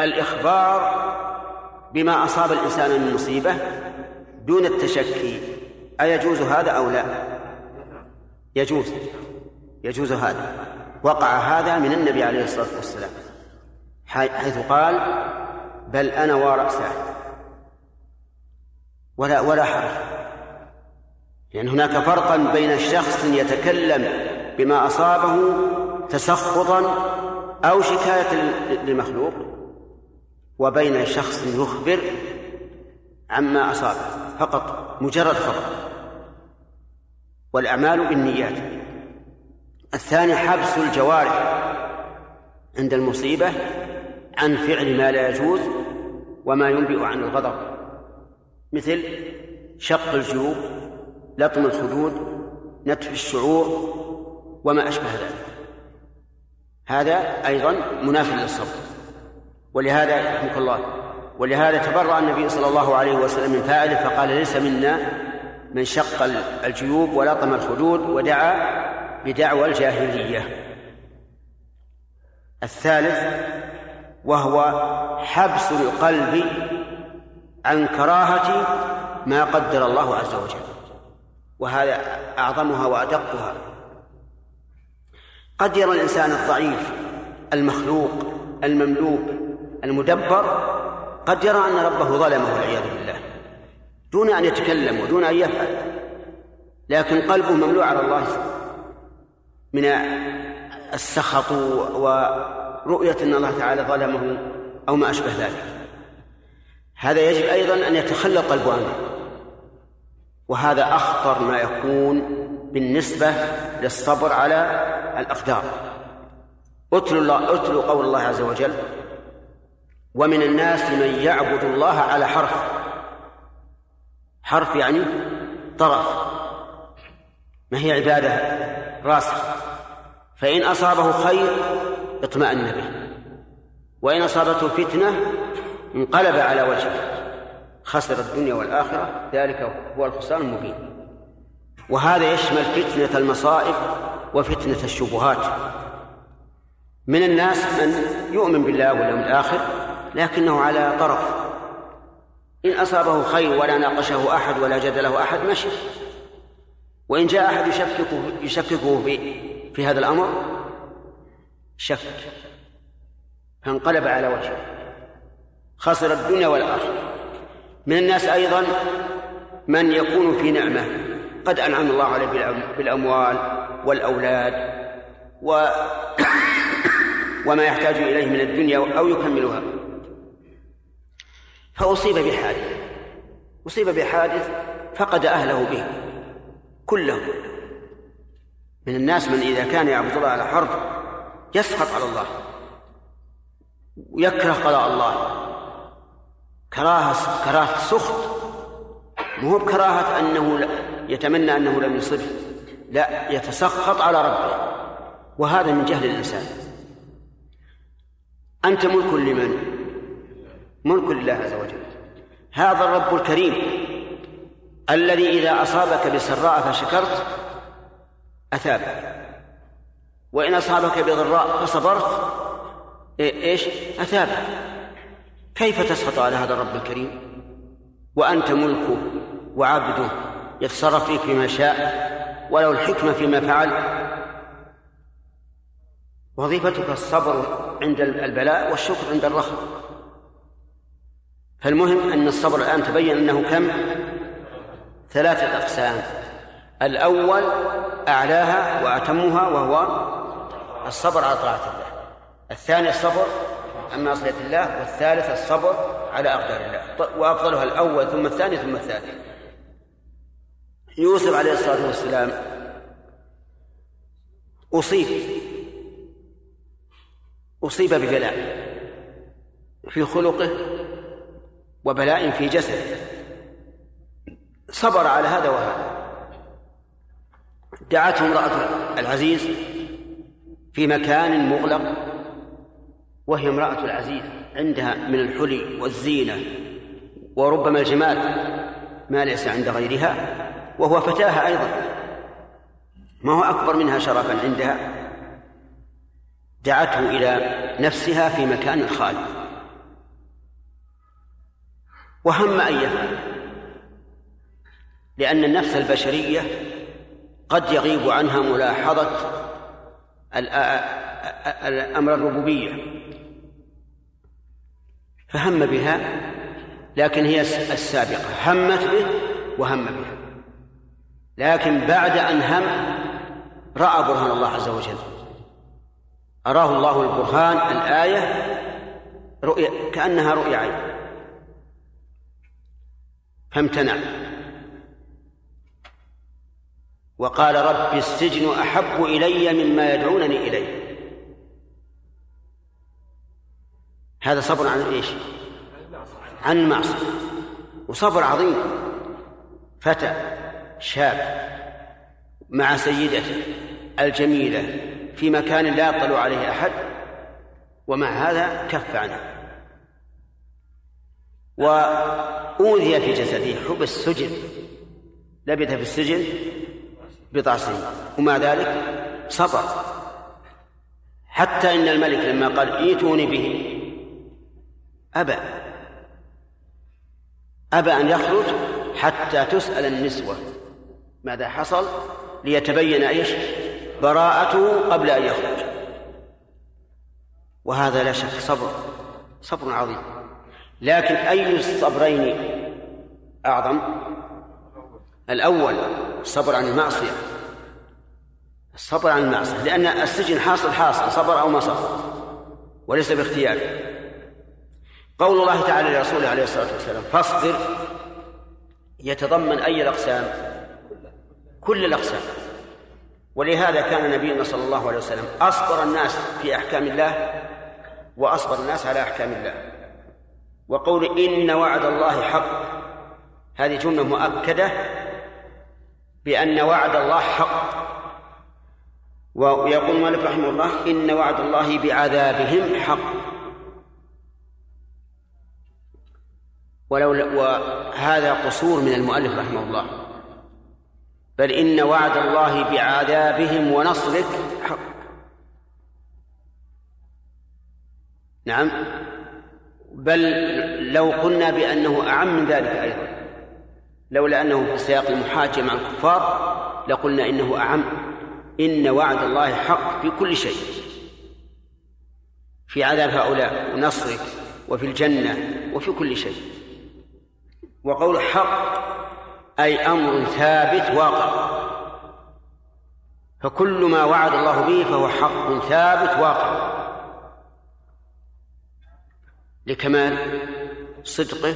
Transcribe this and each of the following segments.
الإخبار بما أصاب الإنسان من مصيبة دون التشكي أيجوز هذا أو لا؟ يجوز يجوز هذا. وقع هذا من النبي عليه الصلاة والسلام حيث قال بل أنا ورأسه ولا ولا حرج. لأن هناك فرقا بين شخص يتكلم بما أصابه تسخطا أو شكاية لمخلوق وبين شخص يخبر عما أصابه فقط مجرد خبر. والأعمال بالنيات. الثاني حبس الجوارح عند المصيبة عن فعل ما لا يجوز وما ينبئ عن الغضب. مثل شق الجيوب لطم الخدود نتف الشعور وما أشبه ذلك. هذا أيضا منافي للصبر. ولهذا رحمك الله. ولهذا تبرأ النبي صلى الله عليه وسلم من فاعله فقال ليس منا من شق الجيوب ولطم الخدود ودعا بدعوى الجاهلية. الثالث وهو حبس القلب عن كراهة ما قدر الله عز وجل. وهذا أعظمها وأدقها. قد يرى الإنسان الضعيف المخلوق المملوك المدبر قد يرى أن ربه ظلمه والعياذ بالله. دون أن يتكلم ودون أن يفعل. لكن قلبه مملوء على الله من السخط ورؤية أن الله تعالى ظلمه أو ما أشبه ذلك. هذا يجب أيضا أن يتخلى قلبه عنه وهذا أخطر ما يكون بالنسبة للصبر على الأقدار. اتلوا قول الله عز وجل ومن الناس من يعبد الله على حرف. حرف يعني طرف. ما هي عبادة راسخ فإن أصابه خير اطمأن به. وإن أصابته فتنة انقلب على وجهه. خسر الدنيا والآخرة ذلك هو الخسران المبين. وهذا يشمل فتنة المصائب وفتنة الشبهات. من الناس من يؤمن بالله واليوم الآخر لكنه على طرف. إن أصابه خير ولا ناقشه أحد ولا جدله أحد مشي. وإن جاء أحد يشككه يشككه في في هذا الأمر شك. فانقلب على وجهه. خسر الدنيا والآخرة. من الناس أيضا من يكون في نعمة. قد أنعم الله عليه بالأموال والأولاد و وما يحتاج إليه من الدنيا أو يكملها. فأصيب بحادث. أصيب بحادث فقد أهله به. كلهم. من الناس من إذا كان يعبد الله على حرب يسخط على الله. ويكره قضاء الله. كراهة كراهة سخط. مو بكراهة أنه يتمنى أنه لم يصبه. لا يتسخط على ربه. وهذا من جهل الإنسان. أنت ملك لمن؟ ملك لله عز وجل. هذا الرب الكريم الذي إذا أصابك بسراء فشكرت أثابك وإن أصابك بضراء فصبرت إيش؟ أثابك كيف تسخط على هذا الرب الكريم؟ وأنت ملكه وعبده يتصرف فيك فيما شاء وله الحكمة فيما فعل. وظيفتك الصبر عند البلاء والشكر عند الرخاء. فالمهم أن الصبر الآن تبين أنه كم؟ ثلاثة أقسام. الأول أعلاها وأتمها وهو الصبر على طاعة الله. الثاني الصبر عن معصية الله والثالث الصبر على أقدار الله. وأفضلها الأول ثم الثاني ثم الثالث. يوسف عليه الصلاة والسلام أصيب. أصيب ببلاء في خلقه وبلاء في جسده. صبر على هذا وهذا. دعته امرأة العزيز في مكان مغلق وهي امرأة العزيز عندها من الحلي والزينة وربما الجمال ما ليس عند غيرها وهو فتاها أيضا. ما هو أكبر منها شرفا عندها؟ دعته إلى نفسها في مكان خالي. وهم أن يفعل لأن النفس البشرية قد يغيب عنها ملاحظة الأمر الربوبية. فهم بها لكن هي السابقة. همت به وهم بها. لكن بعد أن هم رأى برهان الله عز وجل. أراه الله البرهان الآية رؤية كأنها رؤيا عين. فامتنع. وقال رب السجن أحب إلي مما يدعونني إليه. هذا صبر عن إيش؟ عن المعصية وصبر عظيم. فتى شاب مع سيدته الجميلة في مكان لا يطلع عليه أحد ومع هذا كف عنه. وأوذي في جسده حبس سجن لبث في السجن بضع سنين ومع ذلك صبر. حتى إن الملك لما قال ائتوني به أبى. أبى أن يخرج حتى تسأل النسوة ماذا حصل ليتبين إيش براءته قبل أن يخرج. وهذا لا شك صبر صبر عظيم. لكن اي الصبرين؟ أعظم. الأول الصبر عن المعصية. الصبر عن المعصية لأن السجن حاصل حاصل صبر أو ما صبر وليس باختياره قول الله تعالى لرسوله عليه الصلاة والسلام فاصبر يتضمن أي الأقسام؟ كل الأقسام. ولهذا كان نبينا صلى الله عليه وسلم أصبر الناس في أحكام الله وأصبر الناس على أحكام الله. وقول إن وعد الله حق. هذه جملة مؤكدة بأن وعد الله حق. ويقول مالك رحمه الله إن وعد الله بعذابهم حق. ولو وهذا قصور من المؤلف رحمه الله. بل إن وعد الله بعذابهم ونصرك حق. نعم. بل لو قلنا بأنه أعم من ذلك أيضا. لولا أنه في سياق المحاجة مع الكفار لقلنا إنه أعم. إن وعد الله حق في كل شيء. في عذاب هؤلاء ونصرك وفي الجنة وفي كل شيء. وقول حق أي أمر ثابت واقع. فكل ما وعد الله به فهو حق ثابت واقع. لكمال صدقه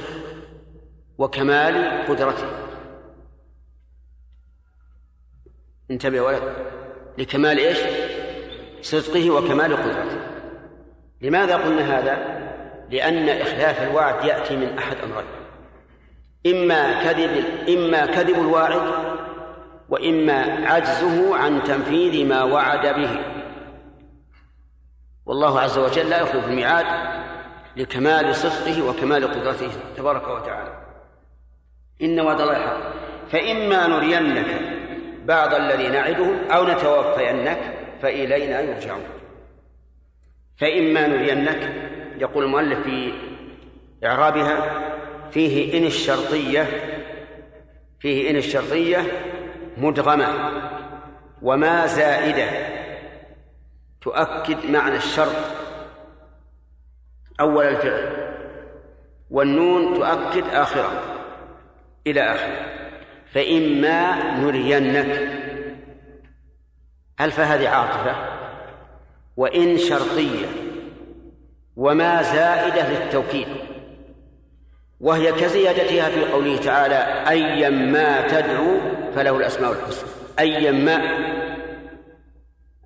وكمال قدرته. انتبه ولد لكمال إيش؟ صدقه وكمال قدرته. لماذا قلنا هذا؟ لأن إخلاف الوعد يأتي من أحد أمرين. إما كذب إما كذب الواعد وإما عجزه عن تنفيذ ما وعد به. والله عز وجل لا يخلف الميعاد لكمال صدقه وكمال قدرته تبارك وتعالى. إن وعد الله حق. فإما نرينك بعض الذي نعدهم أو نتوفينك فإلينا يرجعون. فإما نرينك يقول المؤلف في إعرابها فيه إن الشرطية فيه إن الشرطية مدغمة وما زائدة تؤكد معنى الشرط أول الفعل. والنون تؤكد آخره. إلى آخره. فإما نرينك. ألف هذه عاطفة؟ وإن شرطية. وما زائدة للتوكيد. وهي كزيادتها في قوله تعالى أيا ما تدعو فله الأسماء الحسنى. أيا ما.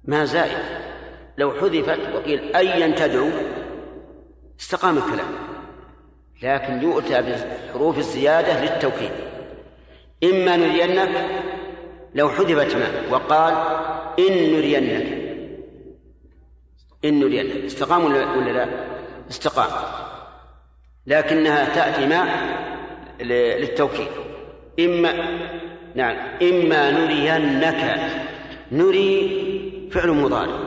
ما زائد. لو حذفت وقيل أيا تدعو استقام الكلام. لكن يؤتى بحروف الزيادة للتوكيد. إما نرينك لو حذفت ما وقال إن نرينك. إن نرينك. استقام ولا لا؟ استقام. لكنها تأتي ما للتوكيد. إما نعم. إما نرينك. نري فعل مضارع.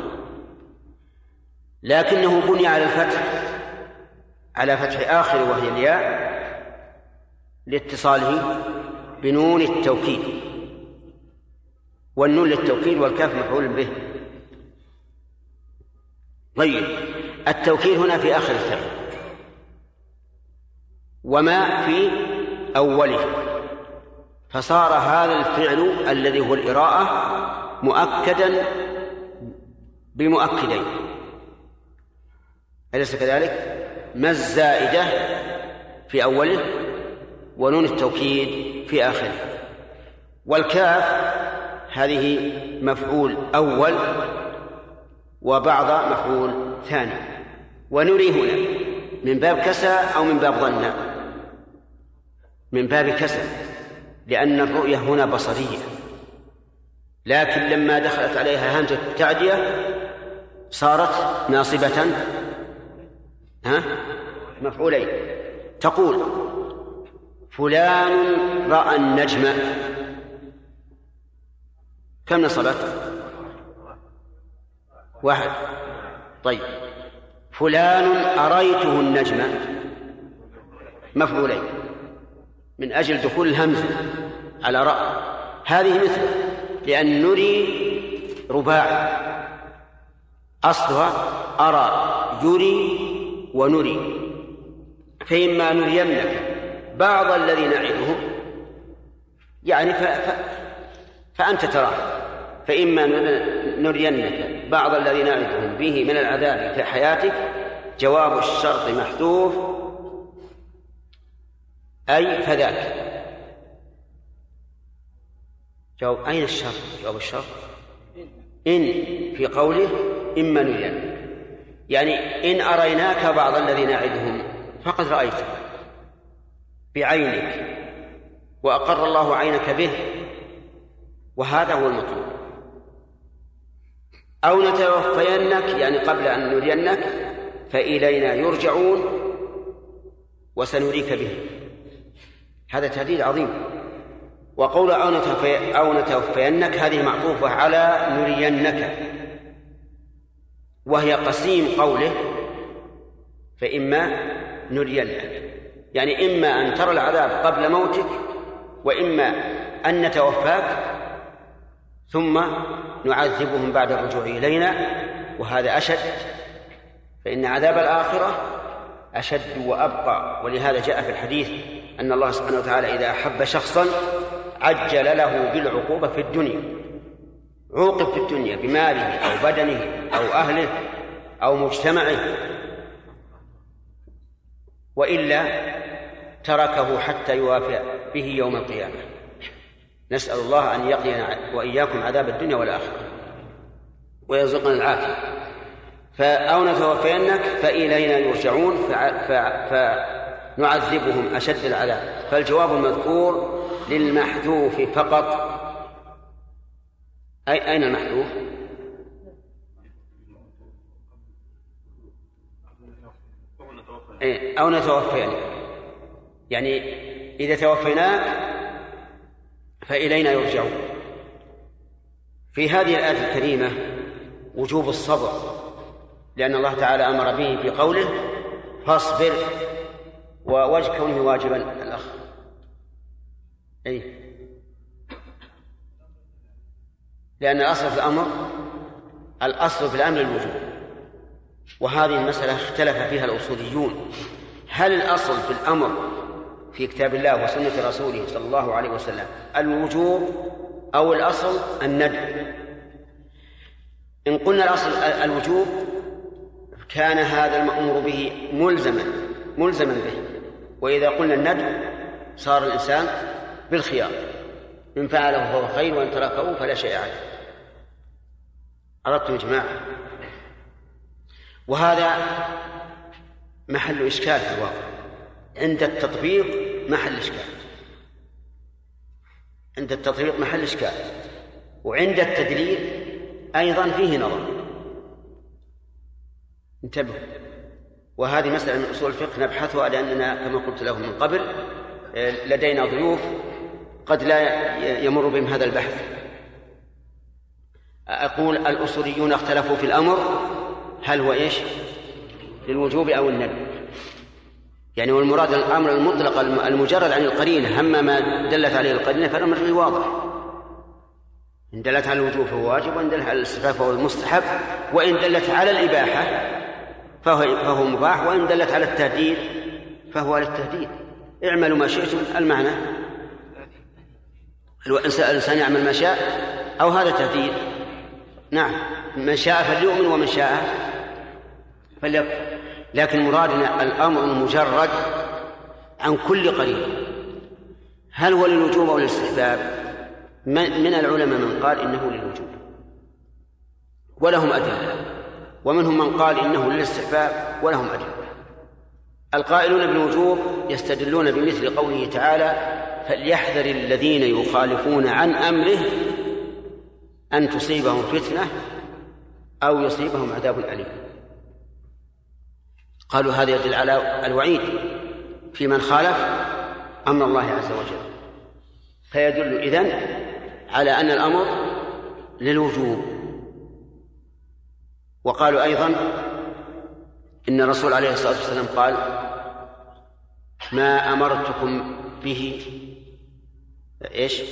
لكنه بني على الفتح. على فتح آخر وهي الياء لاتصاله بنون التوكيد. والنون للتوكيد والكاف مفعول به. طيب التوكيد هنا في آخر الفعل وما في أوله. فصار هذا الفعل الذي هو الإراءة مؤكدا بمؤكدين. أليس كذلك؟ ما الزائدة في أوله ونون التوكيد في آخره. والكاف هذه مفعول أول وبعض مفعول ثاني. ونري هنا من باب كسى أو من باب ظن. من باب كسى لأن الرؤية هنا بصرية. لكن لما دخلت عليها همزة التعدية صارت ناصبة ها؟ مفعولين. تقول فلان رأى النجم. كم نصبت؟ واحد. طيب. فلان أريته النجم. مفعولين. من أجل دخول الهمزة على رأى. هذه مثله لأن نري رباعي أصلها أرى يري ونري. فإما نرينك بعض الذي نعدهم. يعني ف... ف... فأنت تراه. فإما نرينك بعض الذي نعدهم. به من العذاب في حياتك جواب الشرط محذوف. أي فذاك. جواب أين الشرط؟ جواب الشرط. إن في قوله إما نرينك. يعني إن أريناك بعض الذي نعدهم فقد رأيته بعينك وأقر الله عينك به وهذا هو المطلوب. أو نتوفينك يعني قبل أن نرينك فإلينا يرجعون وسنريك به. هذا تهديد عظيم. وقول أو نتوفينك هذه معطوفة على نرينك. وهي قسيم قوله فإما نرينك يعني إما أن ترى العذاب قبل موتك وإما أن نتوفاك ثم نعذبهم بعد الرجوع إلينا وهذا أشد. فإن عذاب الآخرة أشد وأبقى. ولهذا جاء في الحديث أن الله سبحانه وتعالى إذا أحب شخصا عجل له بالعقوبة في الدنيا. عوقب في الدنيا بماله أو بدنه أو أهله أو مجتمعه. وإلا تركه حتى يوافي به يوم القيامة. نسأل الله أن يقينا وإياكم عذاب الدنيا والآخرة. ويرزقنا العافية. فأو نتوفينك فإلينا يرجعون فنعذبهم أشد العذاب. فالجواب المذكور للمحذوف فقط. أي أين المحذوف؟ أو نتوفينك يعني إذا توفيناك فإلينا يرجعون. في هذه الآية الكريمة وجوب الصبر لأن الله تعالى أمر به في قوله فاصبر ووجه كونه واجبا الأخ أي لأن الأصل في الأمر الأصل في الأمر الوجوب. وهذه المسألة اختلف فيها الأصوليون. هل الأصل في الأمر في كتاب الله وسنة رسوله صلى الله عليه وسلم الوجوب أو الأصل الندب؟ إن قلنا الأصل الوجوب كان هذا المأمور به ملزما ملزما به. وإذا قلنا الندب صار الإنسان بالخيار. إن فعله فهو خير وإن تركه فلا شيء عليه. أردتم يا جماعة؟ وهذا محل إشكال في الواقع. عند التطبيق محل إشكال. عند التطبيق محل إشكال. وعند التدليل أيضا فيه نظر. انتبهوا. وهذه مسألة من أصول الفقه. نبحثها لأننا كما قلت له من قبل لدينا ضيوف قد لا يمر بهم هذا البحث. أقول الأصوليون اختلفوا في الأمر. هل هو إيش؟ للوجوب أو الندب يعني والمراد الأمر المطلق المجرد عن القرينة أما ما دلت عليه القرينة فالأمر فيه واضح. إن دلت على الوجوب فهو واجب وإن دلت على الاستحباب فهو المستحب وإن دلت على الإباحة فهو فهو مباح وإن دلت على التهديد فهو للتهديد اعملوا ما شئتم المعنى؟ الإنسان يعمل ما شاء أو هذا تهديد؟ نعم من شاء فليؤمن ومن شاء فليكفر لكن مرادنا الأمر المجرد عن كل قريب. هل هو للوجوب أو للاستحباب؟ من العلماء من قال إنه للوجوب. ولهم أدلة. ومنهم من قال إنه للاستحباب ولهم أدلة. القائلون بالوجوب يستدلون بمثل قوله تعالى فليحذر الذين يخالفون عن أمره أن تصيبهم فتنة أو يصيبهم عذاب أليم. قالوا هذا يدل على الوعيد في من خالف أمر الله عز وجل. فيدل إذن على أن الأمر للوجوب. وقالوا أيضا إن الرسول عليه الصلاة والسلام قال ما أمرتكم به إيش؟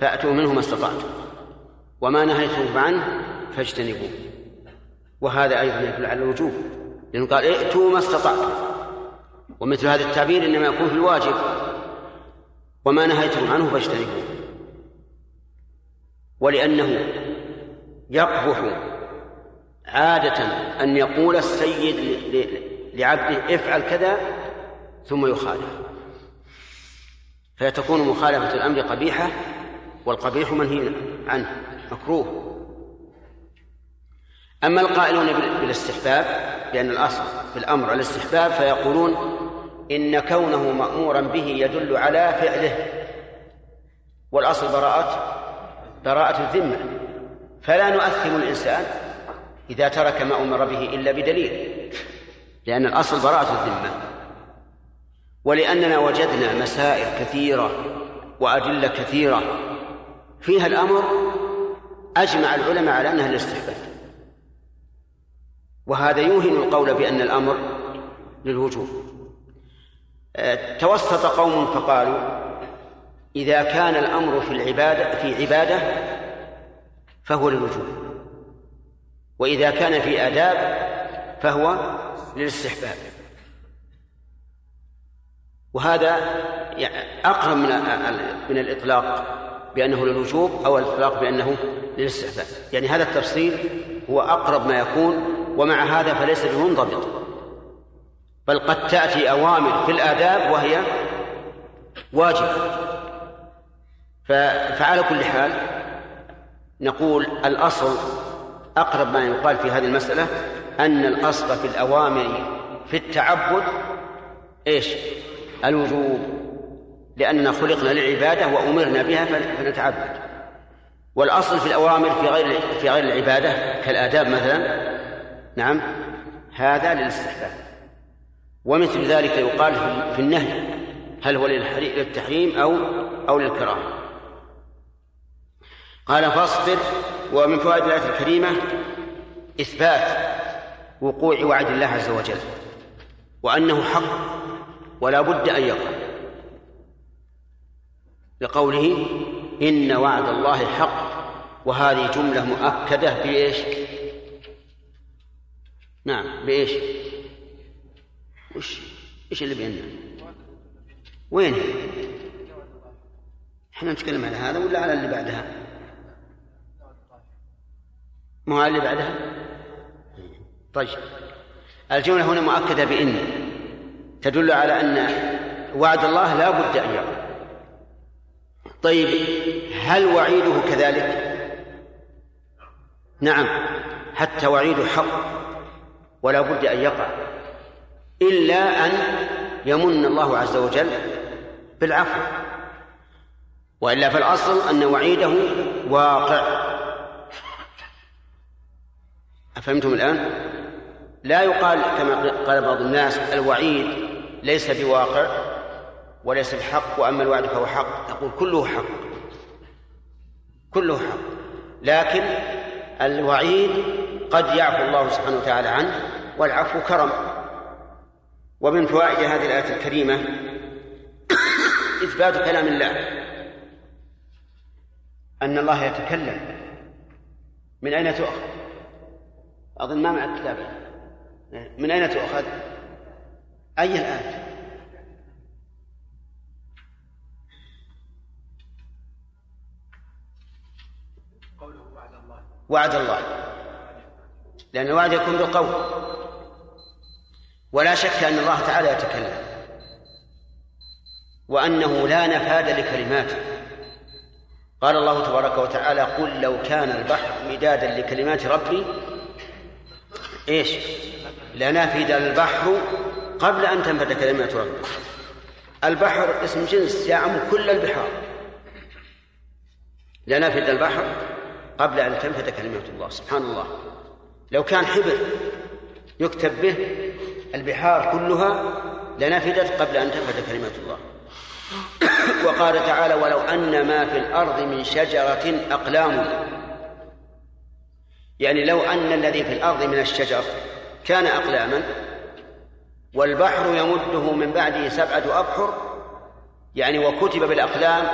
فأتوا منه ما استطعتم. وما نهيتم عنه فاجتنبوه. وهذا أيضا يدل على الوجوب. لأنه قال ائتوا ما استطعتم. ومثل هذا التعبير إنما يكون في الواجب. وما نهيتم عنه فاجتنبوه. ولأنه يقبح عادة أن يقول السيد لعبده افعل كذا ثم يخالف. فتكون مخالفة الأمر قبيحة والقبيح منهي عنه مكروه. أما القائلون بالاستحباب بأن الأصل في الأمر الاستحباب فيقولون إن كونه مأمورا به يدل على فعله. والأصل براءة براءة الذمة. فلا نؤثم الإنسان إذا ترك ما أمر به إلا بدليل لأن الأصل براءة الذمة. ولأننا وجدنا مسائل كثيرة وأدلة كثيرة. فيها الأمر أجمع العلماء على أنها الاستحباب. وهذا يوهن القول بأن الأمر للوجوب. آه، توسط قوم فقالوا إذا كان الأمر في العبادة في عبادة فهو للوجوب وإذا كان في آداب فهو للاستحباب. وهذا أقرب من من الإطلاق بأنه للوجوب أو الإطلاق بأنه للاستحباب. يعني هذا التفصيل هو أقرب ما يكون ومع هذا فليس بمنضبط بل قد تأتي أوامر في الآداب وهي واجب. فعلى كل حال نقول الأصل أقرب ما يقال في هذه المسألة أن الأصل في الأوامر في التعبد إيش؟ الوجوب. لأننا خلقنا للعبادة وأمرنا بها فنتعبد. والأصل في الأوامر في غير في غير العبادة كالآداب مثلا نعم. هذا للاستحباب. ومثل ذلك يقال في النهي هل هو للتحريم أو أو للكراهة. قال فاصبر ومن فوائد الآية الكريمة إثبات وقوع وعد الله عز وجل وأنه حق ولا بد أن يقع. لقوله إن وعد الله حق وهذه جملة مؤكدة بإيش؟ نعم بإيش؟ وش إيش اللي بيننا؟ وين إحنا نتكلم على هذا ولا على اللي بعدها؟ ما هو اللي بعدها؟ طيب الجملة هنا مؤكدة بإن تدل على أن وعد الله لا بد أن يقع طيب هل وعيده كذلك نعم حتى وعيده حق ولا بد أن يقع إلا أن يمن الله عز وجل بالعفو وإلا فالأصل أن وعيده واقع. أفهمتم الآن؟ لا يقال كما قال بعض الناس الوعيد ليس بواقع وليس بحق وأما الوعد فهو حق. نقول كله حق كله حق. لكن الوعيد قد يعفو الله سبحانه وتعالى عنه والعفو كرم ومن فوائد هذه الآية الكريمة إثبات كلام الله أن الله يتكلم من أين تؤخذ؟ أظن ما معك كتاب من أين تؤخذ؟ أي الآية؟ وعد الله لأن الوعد يكون بالقول ولا شك أن الله تعالى يتكلم. وأنه لا نفاد لكلماته. قال الله تبارك وتعالى قل لو كان البحر مدادا لكلمات ربي إيش؟ لنفد البحر قبل أن تنفد كلمات ربي البحر اسم جنس يعم كل البحار. لنفد البحر قبل أن تنفد كلمات الله. سبحان الله. لو كان حبر يكتب به البحار كلها لنفدت قبل أن تنفد كلمات الله. وقال تعالى ولو أن ما في الأرض من شجرة أقلام. يعني لو أن الذي في الأرض من الشجر كان أقلاما والبحر يمده من بعده سبعة أبحر يعني وكتب بالأقلام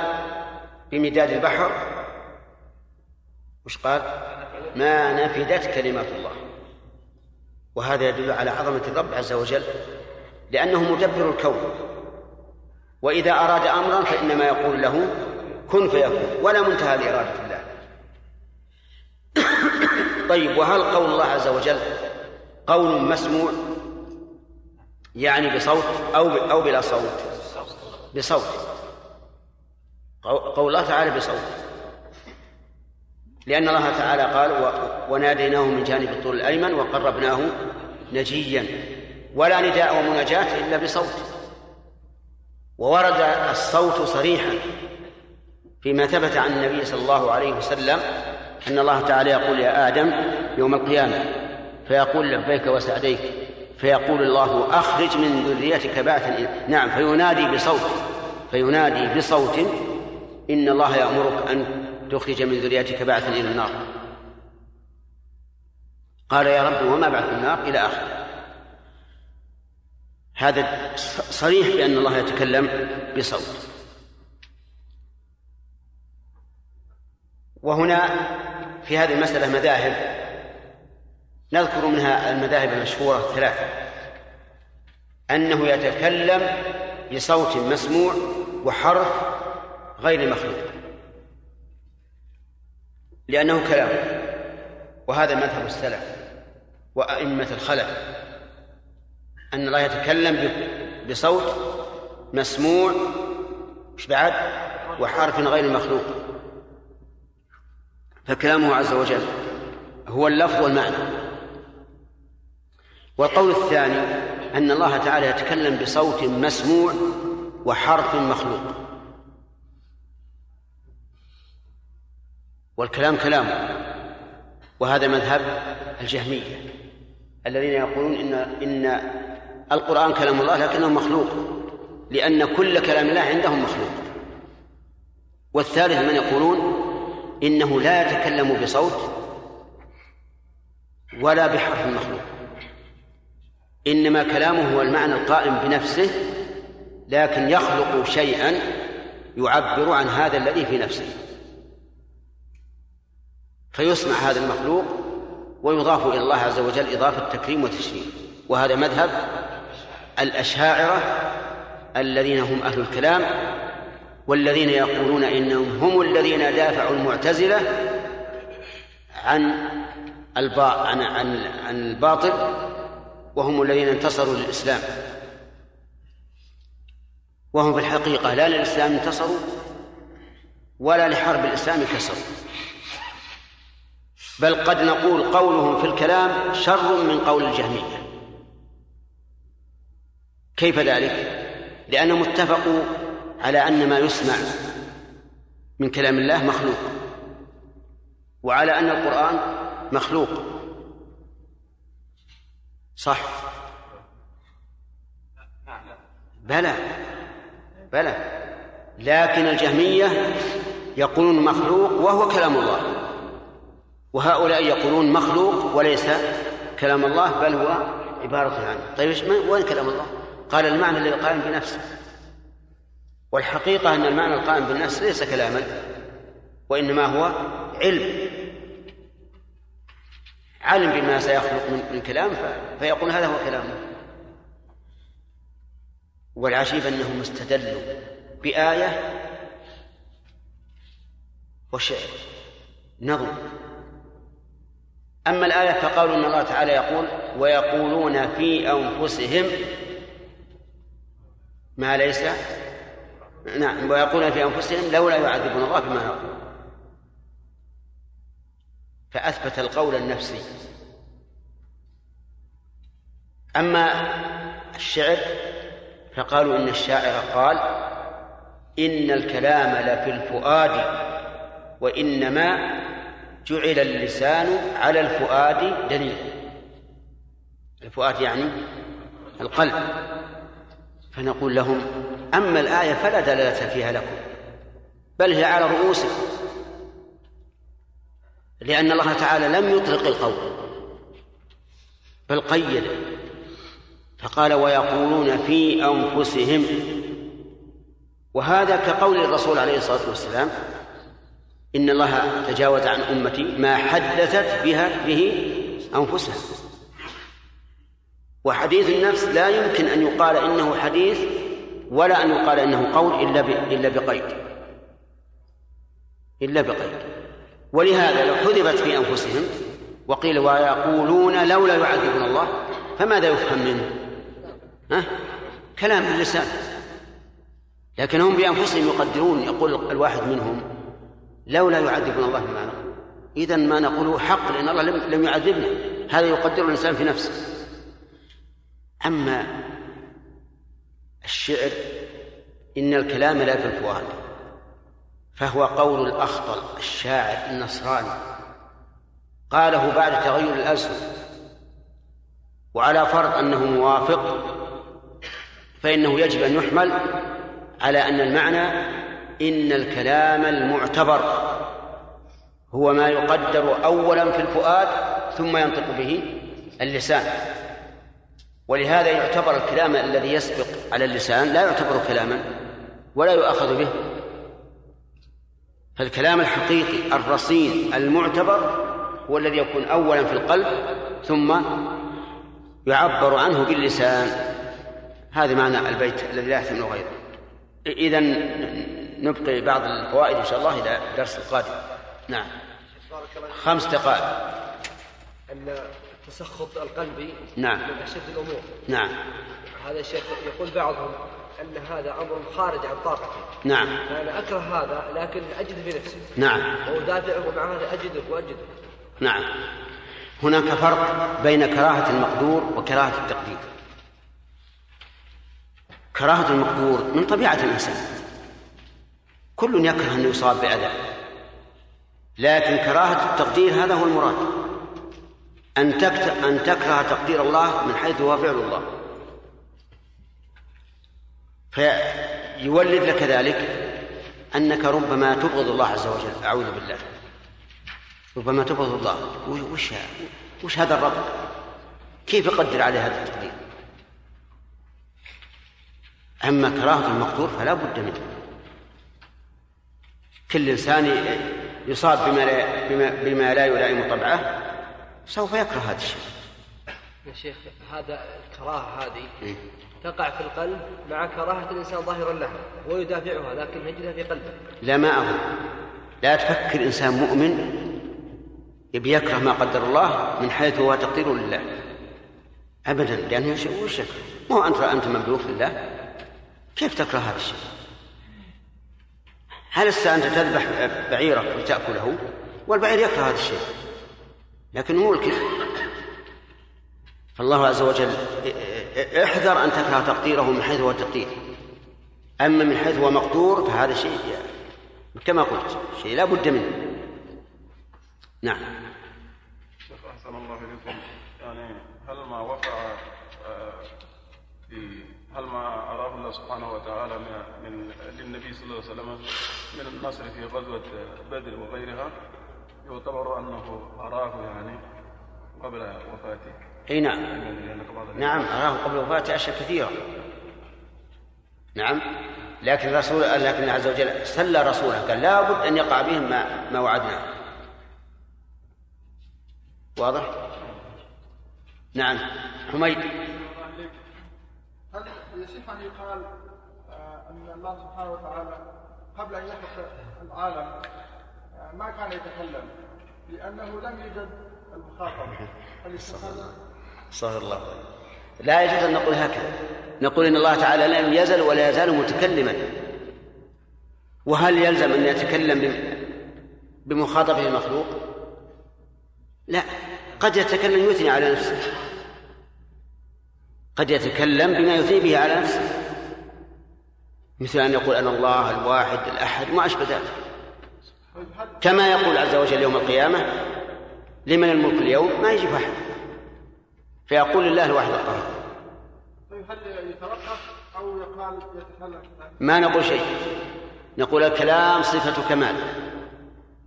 بمداد البحر وش قال؟ ما نفدت كلمات الله. وهذا يدل على عظمة الرب عز وجل لأنه مدبر الكون. وإذا أراد أمرا فإنما يقول له كن فيكون. ولا منتهى لإرادة الله. طيب وهل قول الله عز وجل قول مسموع؟ يعني بصوت أو أو بلا صوت؟ بصوت. قول الله تعالى بصوت. لأن الله تعالى قال وناديناه من جانب الطول الأيمن وقربناه نجيا. ولا نداء ومناجاة إلا بصوت. وورد الصوت صريحا فيما ثبت عن النبي صلى الله عليه وسلم أن الله تعالى يقول يا آدم يوم القيامة فيقول لبيك وسعديك فيقول الله أخرج من ذريتك بعثا نعم فينادي بصوت فينادي بصوت إن الله يأمرك أن تخرج من ذريتك بعثا إلى النار. قال يا رب وما بعث النار إلى آخره هذا صريح بأن الله يتكلم بصوت. وهنا في هذه المسألة مذاهب. نذكر منها المذاهب المشهورة الثلاثة. أنه يتكلم بصوت مسموع وحرف غير مخلوق. لأنه كلام. وهذا مذهب السلف وأئمة الخلف. أن الله يتكلم بصوت مسموع مش بعد وحرف غير مخلوق. فكلامه عز وجل هو اللفظ والمعنى. والقول الثاني أن الله تعالى يتكلم بصوت مسموع وحرف مخلوق. والكلام كلام. وهذا مذهب الجهمية الذين يقولون إن إن القرآن كلام الله لكنه مخلوق لأن كل كلام الله عندهم مخلوق. والثالث من يقولون إنه لا يتكلم بصوت ولا بحرف مخلوق. إنما كلامه هو المعنى القائم بنفسه لكن يخلق شيئا يعبر عن هذا الذي في نفسه. فيسمع هذا المخلوق ويضاف إلى الله عز وجل إضافة تكريم وتشريف وهذا مذهب الأشاعرة الذين هم أهل الكلام والذين يقولون إنهم هم الذين دافعوا المعتزلة عن عن عن عن الباطل وهم الذين انتصروا للإسلام. وهم في الحقيقة لا للإسلام انتصروا ولا لحرب الإسلام كسروا. بل قد نقول قولهم في الكلام شر من قول الجهمية. كيف ذلك؟ لأنهم اتفقوا على أن ما يسمع من كلام الله مخلوق وعلى أن القرآن مخلوق. صح؟ بلى بلى. لكن الجهمية يقولون مخلوق وهو كلام الله. وهؤلاء يقولون مخلوق وليس كلام الله بل هو عبارة عنه. طيب وين كلام الله؟ قال المعنى الذي قائم بنفسه. والحقيقة أن المعنى القائم بالنفس ليس كلاما وإنما هو علم. علم بما سيخلق من كلام فيقول هذا هو كلامه والعجيب أنهم استدلوا بآية وشعر نظم. أما الآية فقالوا إن الله تعالى يقول ويقولون في أنفسهم ما ليس نعم ويقولون في أنفسهم لولا يعذبون الله بما نقول فأثبت القول النفسي. أما الشعر فقالوا إن الشاعر قال إن الكلام لفي الفؤاد وإنما جعل اللسان على الفؤاد دليل. الفؤاد يعني القلب. فنقول لهم أما الآية فلا دلالة فيها لكم بل هي على رؤوسكم. لأن الله تعالى لم يطلق القول بل قيد. فقال ويقولون في أنفسهم وهذا كقول الرسول عليه الصلاة والسلام إن الله تجاوز عن أمتي ما حدثت بها به أنفسها وحديث النفس لا يمكن أن يقال إنه حديث ولا أن يقال إنه قول إلا إلا بقيد إلا بقيد ولهذا لو حذفت في أنفسهم وقيل ويقولون لولا يعذبنا الله فماذا يفهم منه؟ ها؟ كلام باللسان لكن هم بأنفسهم يقدرون يقول الواحد منهم لولا يعذبنا الله بما نقول. إذا ما نقوله حق لأن الله لم يعذبنا. هذا يقدر الإنسان في نفسه. أما الشعر إن الكلام لا في الفؤاد فهو قول الأخطل الشاعر النصراني. قاله بعد تغير الألسن. وعلى فرض أنه موافق فإنه يجب أن يحمل على أن المعنى إن الكلام المعتبر هو ما يقدر أولا في الفؤاد ثم ينطق به اللسان. ولهذا يعتبر الكلام الذي يسبق على اللسان لا يعتبر كلاما ولا يؤخذ به. فالكلام الحقيقي الرصين المعتبر هو الذي يكون اولا في القلب ثم يعبر عنه باللسان. هذا معنى البيت الذي لا يحتمل غيره. اذا نبقي بعض الفوائد إن شاء الله إلى الدرس القادم. نعم. خمس دقائق. أن التسخط القلبي نعم. من أشد الأمور. نعم. هذا الشيخ يقول بعضهم أن هذا أمر خارج عن طاقتي نعم. فانا أكره هذا لكن أجد في نفسي نعم. وادافع ومع هذا اجدك واجدك نعم. هناك فرق بين كراهة المقدور وكراهة التقدير. كراهة المقدور من طبيعة الإنسان. كل يكره أن يصاب بأذى. لكن كراهة التقدير هذا هو المراد. أن أن تكره تقدير الله من حيث هو فعل الله. فيولد لك ذلك أنك ربما تبغض الله عز وجل. أعوذ بالله. ربما تبغض الله. وش وش هذا الرب كيف يقدر عليه هذا التقدير؟ أما كراهة المقدور فلا بد منه. كل إنسان يصاب بما لا, بما, بما لا يلائم طبعه سوف يكره هذا الشيء. يا شيخ هذا الكراهة هذه إيه؟ تقع في القلب مع كراهة الإنسان ظاهرا لها ويدافعها لكن يجدها في قلبه. لا ما أظن. لا تفكر إنسان مؤمن يبي يكره ما قدر الله من حيث هو تقدير لله. أبدا لأنه وش ما هو أنت أنت مملوك لله. كيف تكره هذا الشيء؟ هل أنت تذبح بعيرك لتأكله والبعير يكره هذا الشيء. لكن ملكه فالله عز وجل احذر أن تكره تقديره من حيث هو التقدير أما من حيث هو مقدور فهذا شيء كما قلت شيء لا بد منه. نعم. أحسن الله إليكم. يعني هل ما وقع آه، في هل ما أراه الله سبحانه وتعالى من للنبي صلى الله عليه وسلم من النصر في غزوة بدر وغيرها؟ يعتبر أنه أراه يعني قبل وفاته. إي نعم. نعم أراه قبل وفاته أشياء كثيرة. نعم. لكن الرسول لكن عز وجل سلى رسوله قال لابد أن يقع بهم ما ما وعدناه واضح؟ نعم. حميد. يصح ان يقال أن الله سبحانه وتعالى قبل أن يخلق العالم آه، ما كان يتكلم لأنه لم يوجد المخاطب. هل صلى الله. لا يجوز أن نقول هكذا. نقول إن الله تعالى لم يزل ولا يزال متكلما. وهل يلزم أن يتكلم بمخاطبه المخلوق؟ لا. قد يتكلم يثني على نفسه. قد يتكلم بما يثني به على نفسه. مثل أن يقول أنا الله الواحد الأحد ما أشبه ذلك. كما يقول عز وجل يوم القيامة لمن الملك اليوم ما يجي أحد. فيقول لله الواحد القهار هل أو يقال ما نقول شيء. نقول الكلام صفة كمال.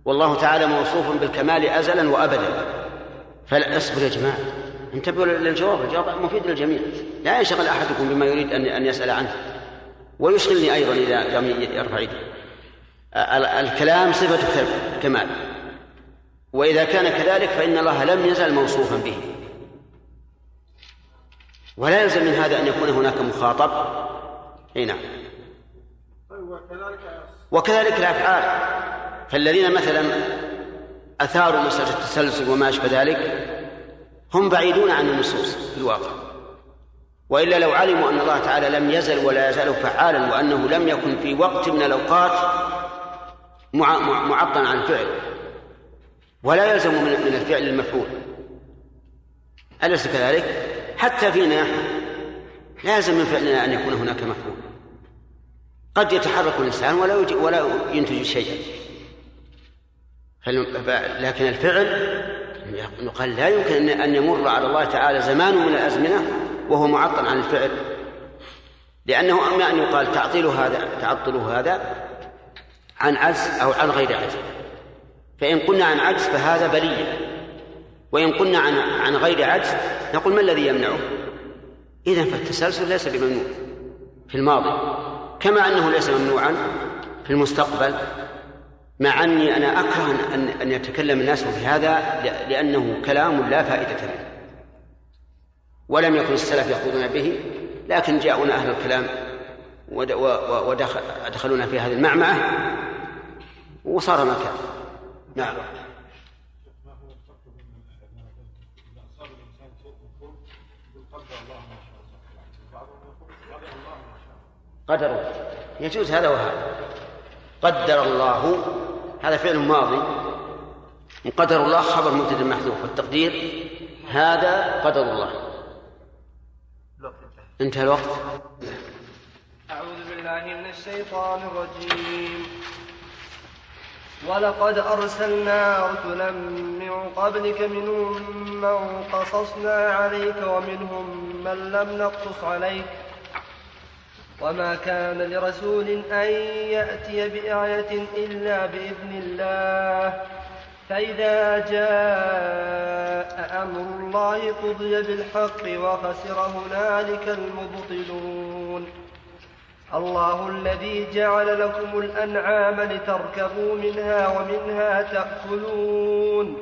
والله تعالى موصوف بالكمال أزلا وأبدا. فلا اصبر يا جماعة. انتبهوا للجواب الجواب مفيد للجميع. لا ينشغل أحدكم بما يريد أن أن يسأل عنه. ويشغلني أيضا إذا لم يرفع يده الكلام صفة كمال. وإذا كان كذلك فإن الله لم يزل موصوفا به. ولا يلزم من هذا أن يكون هناك مخاطب. أي نعم. وكذلك الأفعال. فالذين مثلا أثاروا مسألة التسلسل وما أشبه ذلك هم بعيدون عن النصوص في الواقع. وإلا لو علموا أن الله تعالى لم يزل ولا يزال فعالا وأنه لم يكن في وقت من الأوقات معطلا عن الفعل. ولا يلزم من الفعل المفعول. أليس كذلك؟ حتى فينا لازم من فعلنا أن يكون هناك مفعول. قد يتحرك الإنسان ولا ولا ينتج شيئا. لكن الفعل يقال لا يمكن أن يمر على الله تعالى زمان من الأزمنة وهو معطل عن الفعل. لأنه أما أن يقال تعطيل هذا تعطل هذا عن عجز أو عن غير عجز. فإن قلنا عن عجز فهذا بلية. وإن قلنا عن عن غير عجز نقول ما الذي يمنعه؟ إذا فالتسلسل ليس بممنوع في الماضي. كما أنه ليس ممنوعا في المستقبل. مع أني أنا أكره أن أن يتكلم الناس بهذا لأنه كلام لا فائدة منه ولم يكن السلف يخوضون به لكن جاءونا أهل الكلام ودخلونا في هذه المعمعة وصار ما كان. نعم. قدر يجوز هذا وهذا. قدر الله هذا فعل ماضي قدر الله خبر مبتدأ محذوف والتقدير هذا قدر الله. انتهى الوقت. أعوذ بالله من الشيطان الرجيم. ولقد أرسلنا رسلا من قبلك منهم من قصصنا عليك ومنهم من لم نقصص عليك وما كان لرسول أن يأتي بآية إلا بإذن الله. فإذا جاء أمر الله قضي بالحق وخسر هنالك المبطلون. الله الذي جعل لكم الأنعام لتركبوا منها ومنها تأكلون.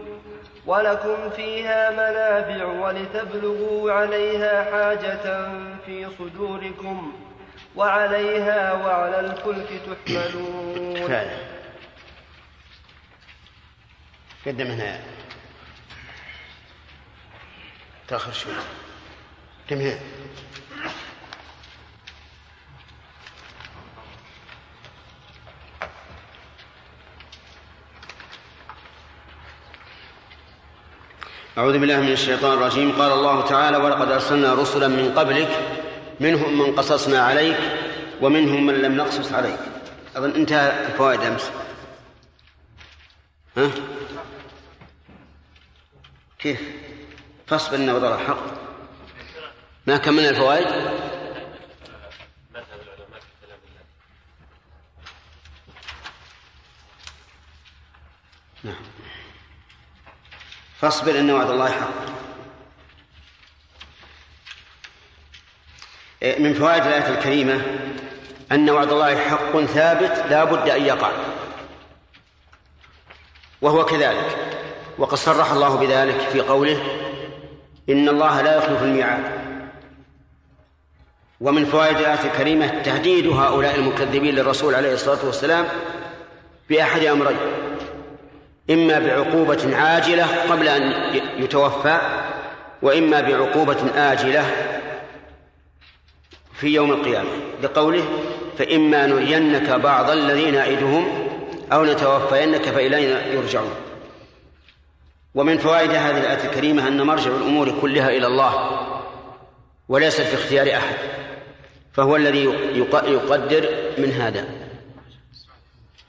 ولكم فيها منافع ولتبلغوا عليها حاجة في صدوركم. وعليها وعلى الفلك تحملون. كفاية قدم هنا. تأخر شوي. كم هنا. أعوذ بالله من الشيطان الرجيم. قال الله تعالى ولقد أرسلنا رسلا من قبلك منهم من قصصنا عليك ومنهم من لم نقصص عليك أظن انتهى الفوائد أمس ها؟ كيف؟ فاصبر إن وضع الحق ما كملنا الفوائد؟ نعم فاصبر إن وعد الله حق من فوائد الآية الكريمة أن وعد الله حق ثابت لا بد أن يقع. وهو كذلك. وقد صرح الله بذلك في قوله إن الله لا يخلف الميعاد. ومن فوائد الآية الكريمة تهديد هؤلاء المكذبين للرسول عليه الصلاة والسلام بأحد أمرين إما بعقوبة عاجلة قبل أن يتوفى وإما بعقوبة آجلة في يوم القيامة. لقوله فإما نرينك بعض الذين نعدهم أو نتوفينك فإلينا يرجعون. ومن فوائد هذه الآية الكريمة أن مرجع الأمور كلها إلى الله وليست في اختيار أحد فهو الذي يقدر من هذا.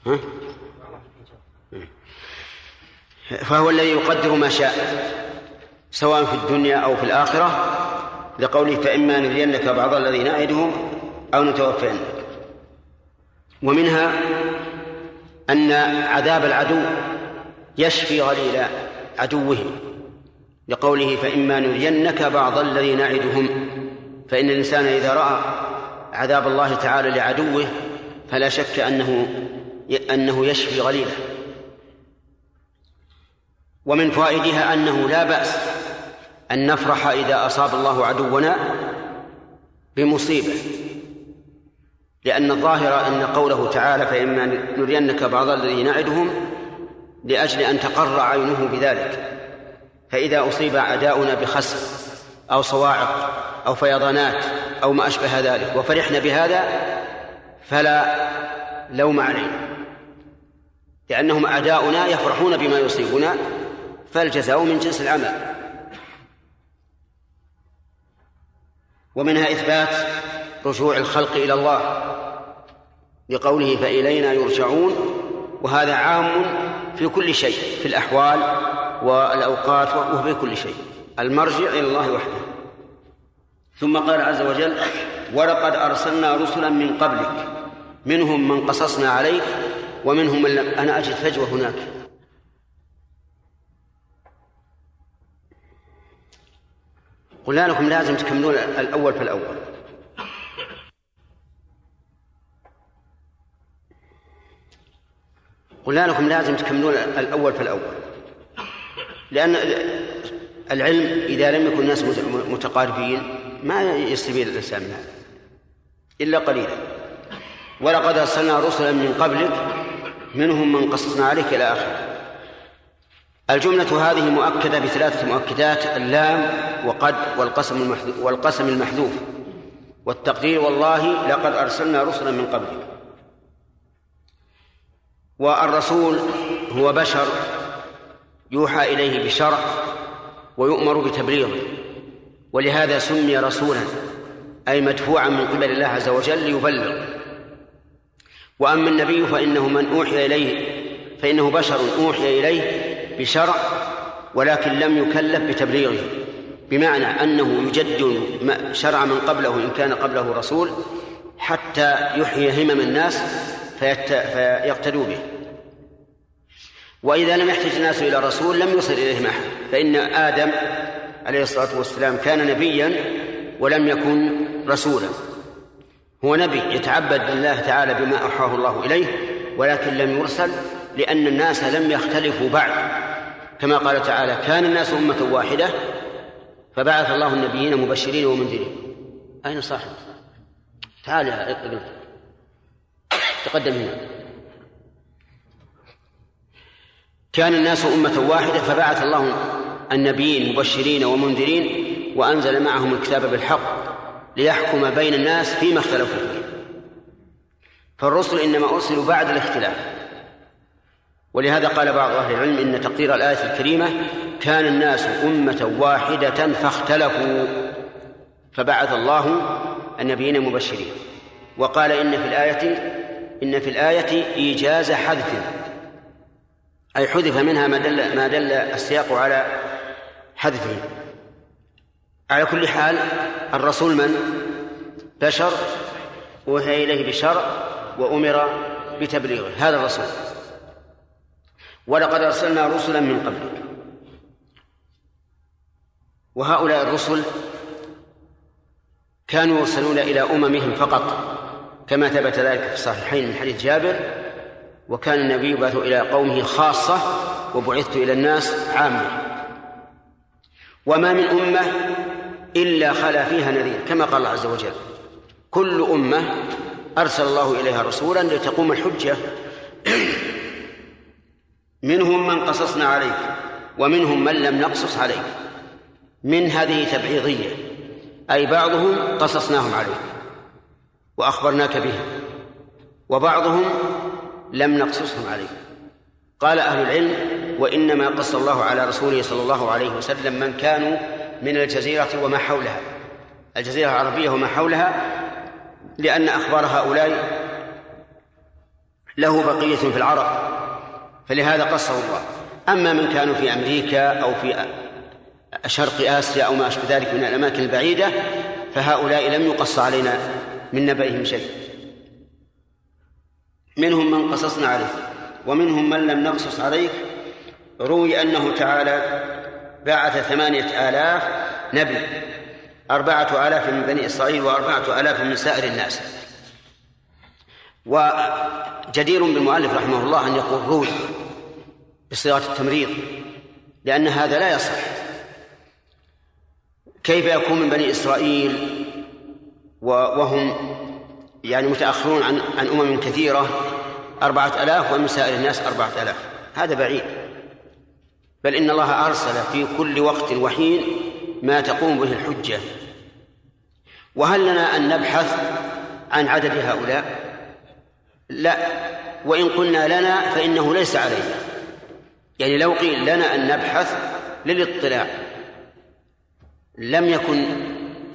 ها؟ فهو الذي يقدر ما شاء سواء في الدنيا أو في الآخرة. لقوله فإما نرينك بعض الذي نعدهم أو نتوفينك ومنها أن عذاب العدو يشفي غليل عدوه لقوله فإما نرينك بعض الذي نعدهم فإن الإنسان إذا رأى عذاب الله تعالى لعدوه فلا شك أنه أنه يشفي غليله. ومن فوائدها أنه لا بأس أن نفرح إذا أصاب الله عدونا بمصيبة. لأن الظاهر أن قوله تعالى فإما نرينك بعض الذي نعدهم لأجل أن تقر عينه بذلك. فإذا أصيب أعداؤنا بخسف أو صواعق أو فيضانات أو ما أشبه ذلك وفرحنا بهذا فلا لوم علينا. لأنهم أعداؤنا يفرحون بما يصيبنا فالجزاء من جنس العمل. ومنها إثبات رجوع الخلق إلى الله لقوله فإلينا يرجعون وهذا عام في كل شيء في الأحوال والأوقات وفي كل شيء المرجع إلى الله وحده. ثم قال عز وجل ولقد أرسلنا رسلا من قبلك منهم من قصصنا عليك ومنهم من لم أنا أجد فجوة هناك. قلنا لكم لازم تكملون الأول فالأول قلنا لكم لازم تكملون الأول فالأول لأن العلم إذا لم يكن الناس متقاربين ما يستفيد الإنسان من هذا. إلا قليلا. ولقد أرسلنا رسلا من قبلك منهم من قصصنا عليك إلى آخره. الجملة هذه مؤكدة بثلاثة مؤكدات اللام وقد والقسم المحذوف والقسم المحذوف. والتقدير والله لقد أرسلنا رسلا من قبلك. والرسول هو بشر يوحى إليه بشرع ويؤمر بتبليغه. ولهذا سمي رسولا أي مدفوعا من قبل الله عز وجل ليبلغ. وأما النبي فإنه من أوحي إليه فإنه بشر أوحي إليه بشرع ولكن لم يكلف بتبليغه بمعنى أنه يجدد شرع من قبله إن كان قبله رسول حتى يحيي همم الناس فيقتدوا به. وإذا لم يحتج الناس إلى رسول لم يصل إليهم أحد. فإن آدم عليه الصلاة والسلام كان نبيا ولم يكن رسولا. هو نبي يتعبد لله تعالى بما أوحاه الله إليه ولكن لم يرسل لأن الناس لم يختلفوا بعد. كما قال تعالى كان الناس أمة واحدة فبعث الله النبيين مبشرين ومنذرين. أين صاحب؟ تعال يا تقدم هنا. كان الناس أمة واحدة فبعث الله النبيين مبشرين ومنذرين وأنزل معهم الكتاب بالحق ليحكم بين الناس فيما اختلفوا فيه. فالرسل إنما أرسلوا بعد الاختلاف. ولهذا قال بعض أهل العلم إن تقدير الآية الكريمة كان الناس أمة واحدة فاختلفوا فبعث الله النبيين مبشرين وقال إن في الآية إن في الآية إيجاز حذف أي حذف منها ما دل ما دل السياق على حذفه. على كل حال الرسول من؟ بشر أوحي إليه بشرع وأمر بتبليغه. هذا الرسول. ولقد أرسلنا رسلا من قبلك وهؤلاء الرسل كانوا يرسلون إلى أممهم فقط كما ثبت ذلك في الصحيحين من حديث جابر وكان النبي يبعث إلى قومه خاصة وبعثت إلى الناس عامة. وما من أمة إلا خلا فيها نذير كما قال الله عز وجل كل أمة أرسل الله إليها رسولا لتقوم الحجة. منهم من قصصنا عليك ومنهم من لم نقصص عليك. من هذه تبعيضية أي بعضهم قصصناهم عليك وأخبرناك بها وبعضهم لم نقصصهم عليك. قال أهل العلم وإنما قص الله على رسوله صلى الله عليه وسلم من كانوا من الجزيرة وما حولها. الجزيرة العربية وما حولها لأن أخبار هؤلاء له بقية في العرب. فلهذا قصه الله. أما من كانوا في أمريكا أو في شرق آسيا أو ما أشبه ذلك من الأماكن البعيدة فهؤلاء لم يقص علينا من نبأهم شيء. منهم من قصصنا عليه ومنهم من لم نقصص عليه روي أنه تعالى بعث ثمانية آلاف نبي أربعة آلاف من بني إسرائيل وأربعة آلاف من سائر الناس. وجدير بالمؤلف رحمه الله أن يقول روي بصيغة التمريض لأن هذا لا يصح. كيف يكون من بني إسرائيل وهم يعني متأخرون عن عن أمم كثيرة أربعة ألاف ومن سائر الناس أربعة ألاف؟ هذا بعيد. بل إن الله أرسل في كل وقت وحين ما تقوم به الحجة. وهل لنا أن نبحث عن عدد هؤلاء؟ لا. وإن قلنا لنا فإنه ليس علينا. يعني لو قيل لنا أن نبحث للاطلاع لم يكن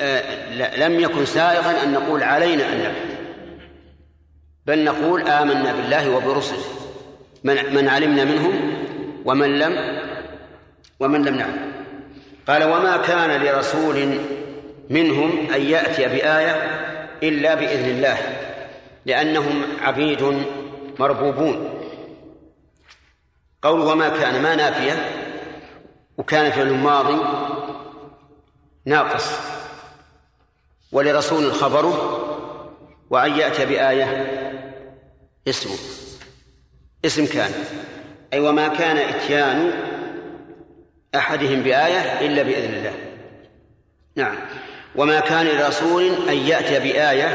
آه لم يكن سائغا أن نقول علينا أن نبحث بل نقول آمنا بالله وبرسله من من علمنا منهم ومن لم ومن لم نعلم. قال وما كان لرسول منهم أن يأتي بآية إلا بإذن الله لأنهم عبيد مربوبون. قوله وما كان ما نافية وكان في الماضي ناقص ولرسول خبره وأن يأتي بآية اسمه. اسم كان. أي وما كان إتيان أحدهم بآية إلا بإذن الله. نعم. وما كان لرسول أن يأتي بآية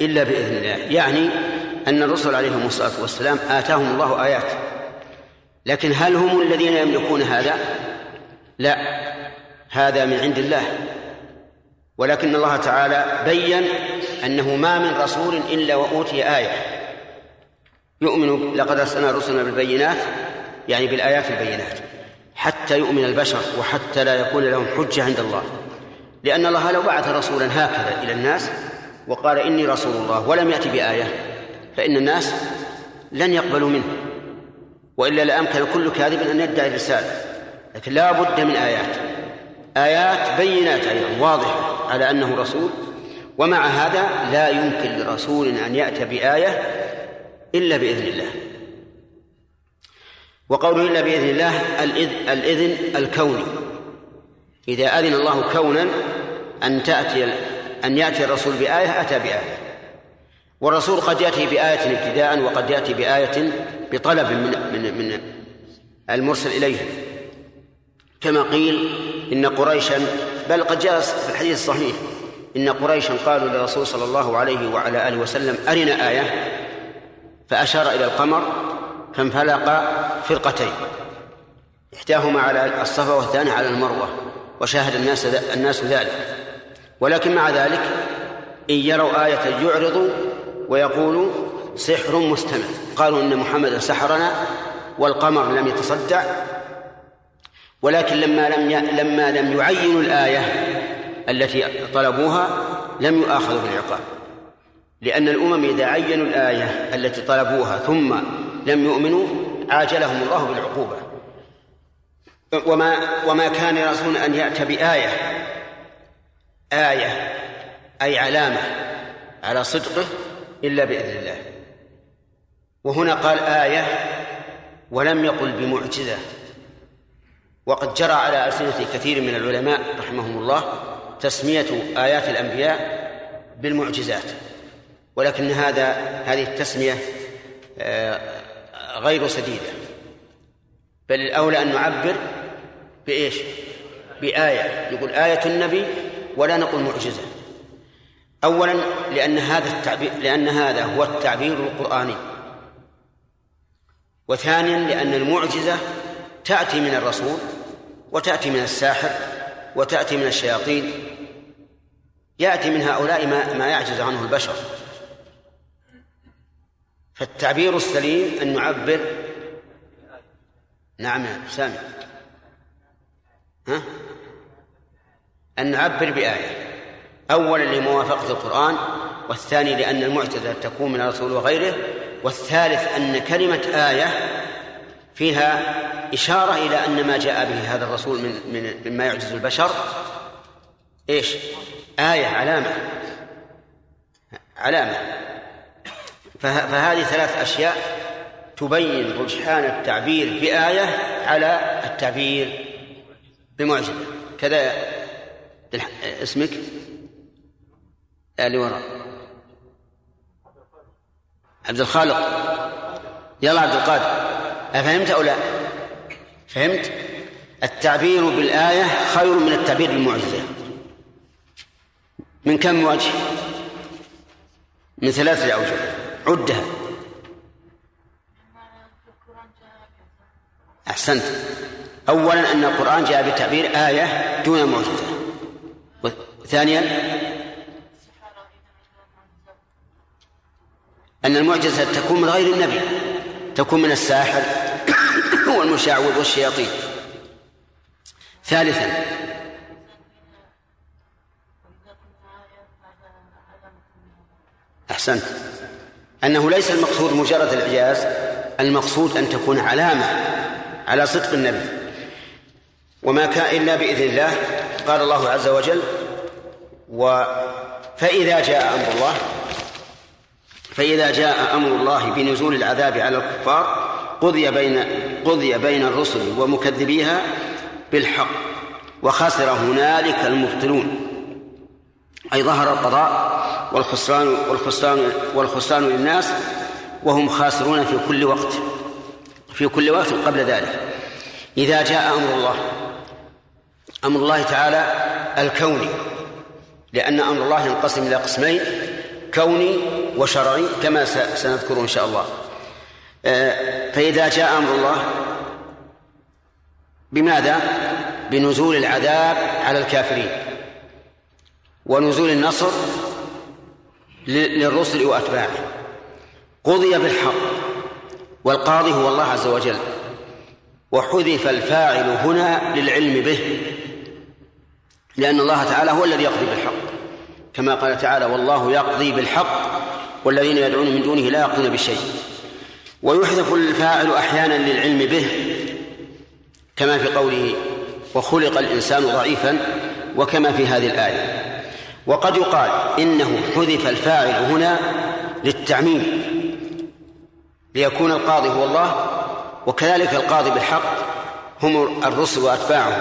إلا بإذن الله. يعني أن الرسل عليهم الصلاة والسلام آتاهم الله آيات. لكن هل هم الذين يملكون هذا؟ لا هذا من عند الله. ولكن الله تعالى بين أنه ما من رسول إلا وأوتي آية. يؤمن لقد أرسلنا رسلنا بالبينات يعني بالآيات البينات حتى يؤمن البشر وحتى لا يكون لهم حجة عند الله. لأن الله لو بعث رسولا هكذا إلى الناس وقال إني رسول الله ولم يأتي بآية فإن الناس لن يقبلوا منه. وإلا لأمكن كل كاذب أن يدعي الرسالة. لكن لا بد من آيات. آيات بينات أيضا واضحة على أنه رسول. ومع هذا لا يمكن لرسول أن يأتي بآية إلا بإذن الله. وقوله إلا بإذن الله الإذن الكوني إذا أذن الله كونا أن تأتي أن يأتي الرسول بآية أتى بآية. والرسول قد يأتي بآية ابتداء وقد يأتي بآية بطلب من من من المرسل إليه. كما قيل إن قريشا بل قد جاء في الحديث الصحيح إن قريشا قالوا للرسول صلى الله عليه وعلى آله وسلم أرنا آية فأشار إلى القمر فانفلق فرقتين. إحداهما على الصفا والثانية على المروة وشاهد الناس الناس ذلك. ولكن مع ذلك إن يروا آية يعرضوا ويقولوا سحر مستمر. قالوا إن محمدا سحرنا والقمر لم يتصدع ولكن لما لم لما لم يعينوا الآية التي طلبوها لم يؤاخذوا بالعقاب. لأن الأمم إذا عينوا الآية التي طلبوها ثم لم يؤمنوا عاجلهم الله بالعقوبة. وما وما كان رسول أن يأتي بآية آية أي علامة على صدقه إلا بإذن الله. وهنا قال آية ولم يقل بمعجزة وقد جرى على ألسنة كثير من العلماء رحمهم الله تسمية آيات الأنبياء بالمعجزات. ولكن هذا هذه التسمية آه، غير سديدة. بل الأولى أن نعبر بإيش؟ بآية. يقول آية النبي ولا نقول معجزة. أولا لأن هذا التعبير لأن هذا هو التعبير القرآني. وثانيا لأن المعجزة تأتي من الرسول وتأتي من الساحر وتأتي من الشياطين. يأتي من هؤلاء ما, ما يعجز عنه البشر. فالتعبير السليم أن نعبر. نعم يا سامي. ها؟ أن نعبر بآية. أولا لموافقة القرآن والثاني لأن المعجزة تكون من الرسول وغيره والثالث أن كلمة آية فيها إشارة إلى أن ما جاء به هذا الرسول من من مما يعجز البشر. إيش؟ آية علامة. علامة. فهذه ثلاث أشياء تبين رجحان التعبير بآية على التعبير بمعجزة. كذا اسمك؟ اللي وراء. عبد الخالق. يلا عبد القادر. أفهمت أو لا؟ فهمت؟ التعبير بالآية خير من التعبير بالمعجزة. من كم وجه؟ من ثلاثة أوجه. عدها. أحسنت. أولا أن القرآن جاء بتعبير آية دون معجزة. ثانيا أن المعجزة تكون من غير النبي تكون من الساحر والمشعوذ والشياطين. ثالثا أحسنت. أنه ليس المقصود مجرد الإعجاز المقصود أن تكون علامة على صدق النبي. وما كان إلا بإذن الله قال الله عز وجل و فإذا جاء أمر الله فإذا جاء أمر الله بنزول العذاب على الكفار قضي بين قضي بين الرسل ومكذبيها بالحق وخسر هنالك المبطلون. أي ظهر القضاء والخسران والخسران والخسران للناس وهم خاسرون في كل وقت في كل وقت قبل ذلك. إذا جاء أمر الله أمر الله تعالى الكوني لأن أمر الله ينقسم إلى قسمين كوني وشرعي كما سنذكر إن شاء الله. آه، فإذا جاء أمر الله بماذا؟ بنزول العذاب على الكافرين. ونزول النصر للرسل وأتباعه. قضي بالحق والقاضي هو الله عز وجل. وحذف الفاعل هنا للعلم به لأن الله تعالى هو الذي يقضي بالحق. كما قال تعالى والله يقضي بالحق والذين يدعون من دونه لا يقضون بشيء ويحذف الفاعل أحيانا للعلم به كما في قوله وخلق الإنسان ضعيفا وكما في هذه الآية. وقد يقال إنه حذف الفاعل هنا للتعميم ليكون القاضي هو الله وكذلك القاضي بالحق هم الرسل وأتباعهم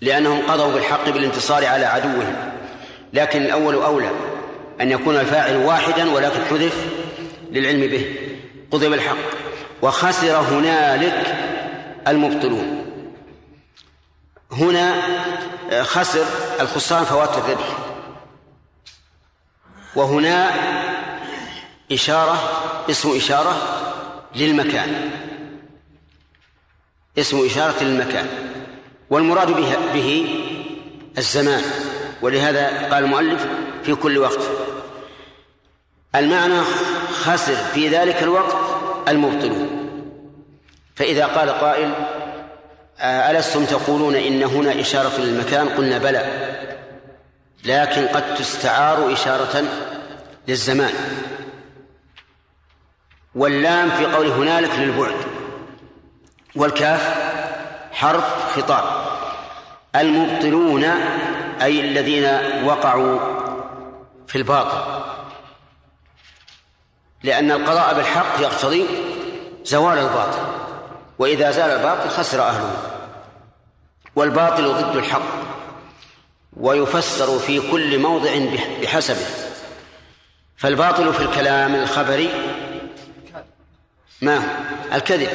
لأنهم قضوا بالحق بالانتصار على عدوهم. لكن الأول أولى أن يكون الفاعل واحدا ولكن حذف للعلم به قضي بالحق. وخسر هنالك المبطلون. هنا خسر الخسران فوات الربح وهنا إشارة اسم إشارة للمكان. اسم إشارة للمكان. والمراد به, به الزمان. ولهذا قال المؤلف في كل وقت المعنى خسر في ذلك الوقت المبطلون. فإذا قال قائل ألستم تقولون إن هنا إشارة للمكان قلنا بلى. لكن قد تستعار إشارة للزمان. واللام في قول هنالك للبعد. والكاف حرف خطاب. المبطلون أي الذين وقعوا في الباطل. لأن القضاء بالحق يقتضي زوال الباطل وإذا زال الباطل خسر أهله والباطل ضد الحق ويفسر في كل موضع بحسبه. فالباطل في الكلام الخبري ما الكذب.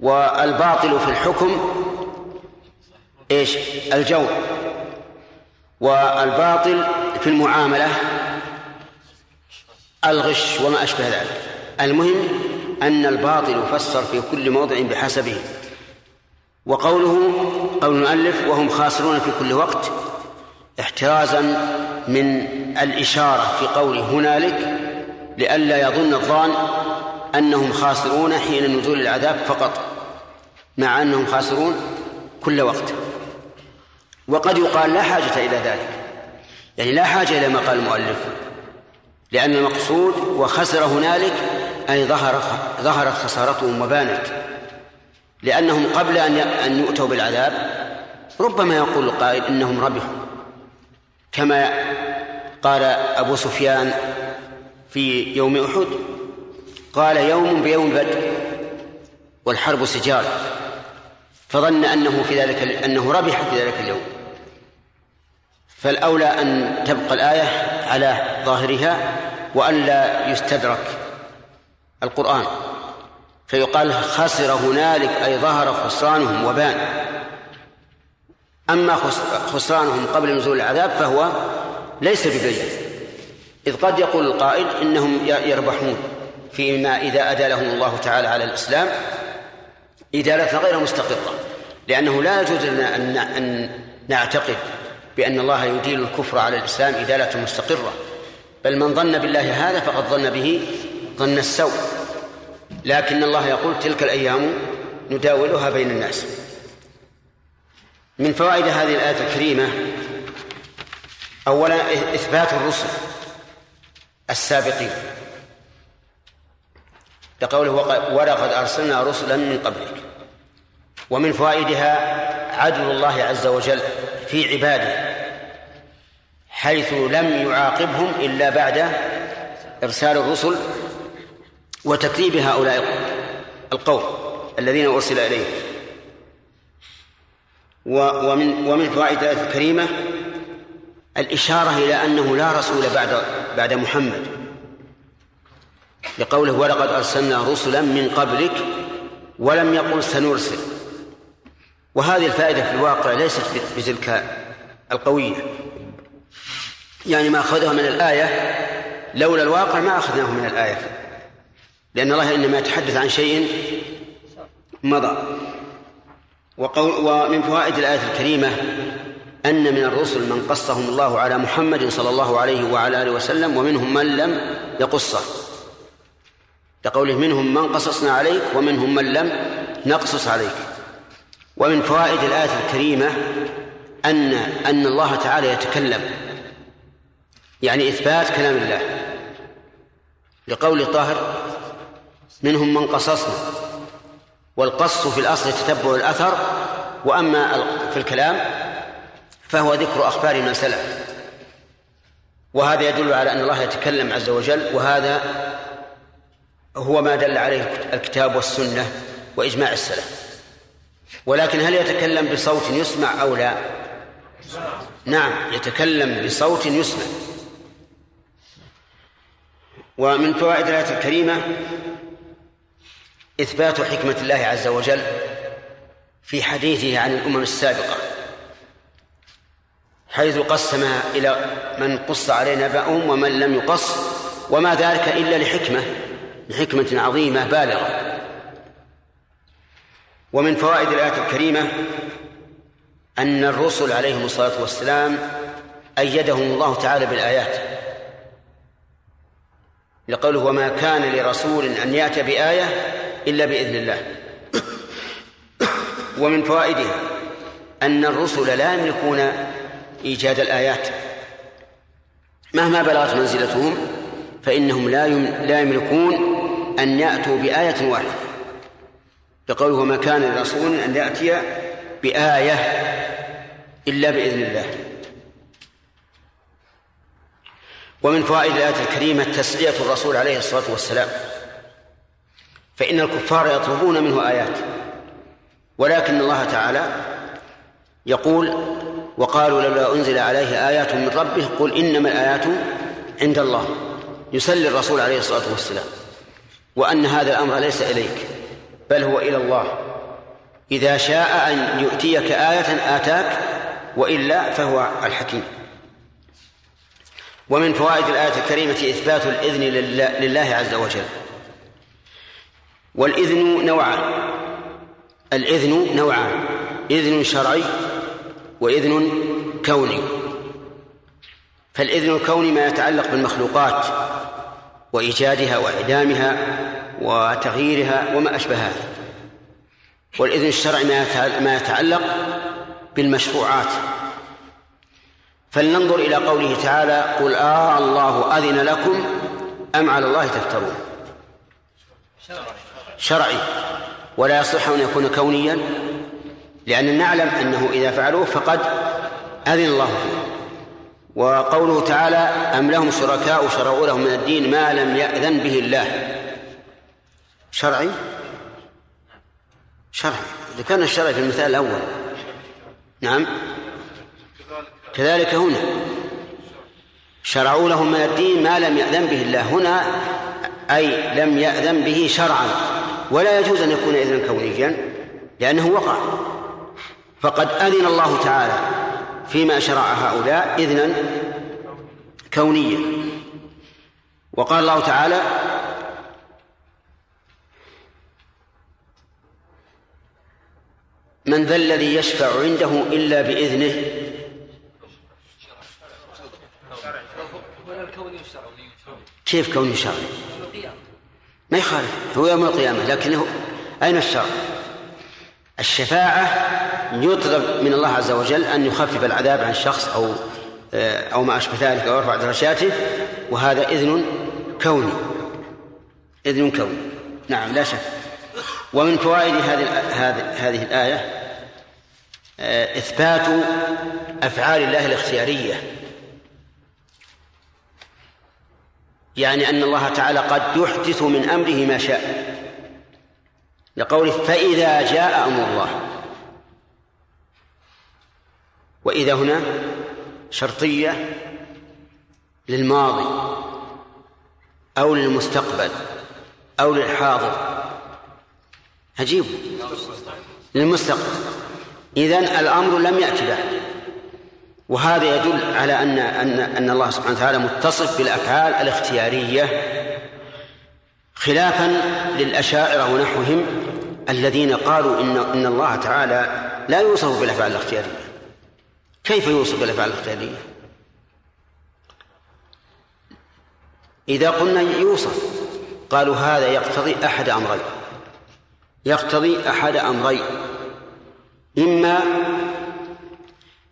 والباطل في الحكم إيش؟ الجور والباطل في المعاملة الغش وما أشبه ذلك. المهم أن الباطل يفسر في كل موضع بحسبه. وقوله قول المؤلف وهم خاسرون في كل وقت احترازا من الإشارة في قوله هنالك لئلا يظن الظان أنهم خاسرون حين نزول العذاب فقط مع أنهم خاسرون كل وقت. وقد يقال لا حاجة إلى ذلك. يعني لا حاجة إلى ما قال المؤلف. لأن المقصود وخسر هنالك أي ظهر ظهرت خسارتهم وبانت. لأنهم قبل أن أن يؤتوا بالعذاب ربما يقول القائل إنهم ربحوا. كما قال أبو سفيان في يوم أحد قال يوم بيوم بدر والحرب سجال فظن أنه في ذلك أنه ربح في ذلك اليوم. فالأولى أن تبقى الآية على ظاهرها وأن لا يستدرك القرآن. فيقال خسر هنالك أي ظهر خسرانهم وبان. أما خسرانهم قبل نزول العذاب فهو ليس ببين. إذ قد يقول القائل إنهم يربحون فيما إذا أدى لهم الله تعالى على الإسلام إدالة غير مستقرة. لأنه لا يجوز لنا أن نعتقد بأن الله يديل الكفر على الإسلام إدالة مستقرة. بل من ظن بالله هذا فقد ظن به ظن السوء. لكن الله يقول تلك الأيام نداولها بين الناس. من فوائد هذه الآية الكريمة أولا إثبات الرسل السابقين. لقوله ولقد أرسلنا رسلا من قبلك. ومن فوائدها عدل الله عز وجل في عباده. حيث لم يعاقبهم إلا بعد إرسال الرسل وتكذيب هؤلاء القوم الذين أرسل إليهم. ومن ومن فوائد الآية الكريمة الإشارة إلى أنه لا رسول بعد بعد محمد. لقوله ولقد أرسلنا رسلا من قبلك ولم يقل سنرسل. وهذه الفائدة في الواقع ليست بتلك القوية. يعني ما أخذها من الآية لولا الواقع ما أخذناه من الآية. لأن الله إنما يتحدث عن شيء مضى. وقول ومن فوائد الآية الكريمة أن من الرسل من قصهم الله على محمد صلى الله عليه وعلى آله وسلم ومنهم من لم يقصه. لقوله منهم من قصصنا عليك ومنهم من لم نقصص عليك. ومن فوائد الآية الكريمة أن أن الله تعالى يتكلم يعني إثبات كلام الله. لقول طاهر منهم من قصصنا والقص في الأصل تتبع الأثر وأما في الكلام فهو ذكر أخبار من سلف. وهذا يدل على أن الله يتكلم عز وجل وهذا هو ما دل عليه الكتاب والسنة وإجماع السلف. ولكن هل يتكلم بصوت يسمع أو لا؟ نعم يتكلم بصوت يسمع. ومن فوائد الآية الكريمة إثبات حكمة الله عز وجل في حديثه عن الأمم السابقة حيث قسمها إلى من قص عليه نبأهم ومن لم يقص وما ذلك إلا لحكمة لحكمة عظيمة بالغة. ومن فوائد الآية الكريمة أن الرسل عليهم الصلاة والسلام أيدهم الله تعالى بالآيات. لقوله وما كان لرسول أن يأتي بآية إلا بإذن الله. ومن فوائدها أن الرسل لا يملكون إيجاد الآيات. مهما بلغت منزلتهم فإنهم لا لا يملكون أن يأتوا بآية واحدة. بقوله وما كان لرسول أن يأتي بآية إلا بإذن الله. ومن فوائد الآية الكريمة تسلية الرسول عليه الصلاة والسلام. فإن الكفار يطلبون منه آيات. ولكن الله تعالى يقول وقالوا لولا أنزل عليه آيات من ربه قل إنما الآيات عند الله. يسلي الرسول عليه الصلاة والسلام. وأن هذا الأمر ليس إليك بل هو إلى الله. إذا شاء أن يؤتيك آية آتاك وإلا فهو الحكيم. ومن فوائد الآية الكريمة إثبات الإذن لله عز وجل. والإذن نوعان. الإذن نوعان. إذن شرعي وإذن كوني. فالإذن الكوني ما يتعلق بالمخلوقات وإيجادها وإعدامها وتغييرها وما أشبه هذا والإذن الشرعي ما يتعلق بالمشروعات فلننظر إلى قوله تعالى قل آه الله أذن لكم أم على الله تفترون. شرعي. ولا يصح أن يكون كونيا لأن نعلم أنه إذا فعلوه فقد أذن الله فيه. وقوله تعالى أم لهم شركاء شرعوا لهم من الدين ما لم يأذن به الله. شرعي؟ شرعي. ذكرنا الشرعي في المثال الأول. نعم. كذلك هنا. شرعوا لهم من الدين ما لم يأذن به الله. هنا أي لم يأذن به شرعا. ولا يجوز أن يكون إذنا كونيا لأنه وقع. فقد أذن الله تعالى فيما شرع هؤلاء إذنا كونيا. وقال الله تعالى من ذا الذي يشفع عنده إلا بإذنه كيف كوني شرعي ما يخالف هو يوم القيامة لكنه أين الشرع؟ الشفاعة يطلب من الله عز وجل أن يخفف العذاب عن شخص أو أو ما أشبه ذلك أو يرفع درجاته وهذا إذن كوني. إذن كوني. نعم لا شك. ومن فوائد هذه هذه الآية آه، إثبات أفعال الله الاختيارية. يعني أن الله تعالى قد يحدث من أمره ما شاء. لقوله فإذا جاء أمر الله. وإذا هنا شرطية للماضي أو للمستقبل أو للحاضر. عجيب. للمستقبل. إذن الأمر لم يأتي بعد. وهذا يدل على أن أن أن الله سبحانه وتعالى متصف بالأفعال الاختيارية خلافا للأشاعرة ونحوهم الذين قالوا إن إن الله تعالى لا يوصف بالأفعال الاختيارية. كيف يوصف بالأفعال الاختيارية؟ إذا قلنا يوصف قالوا هذا يقتضي أحد أمرين. يقتضي أحد أمرين. إما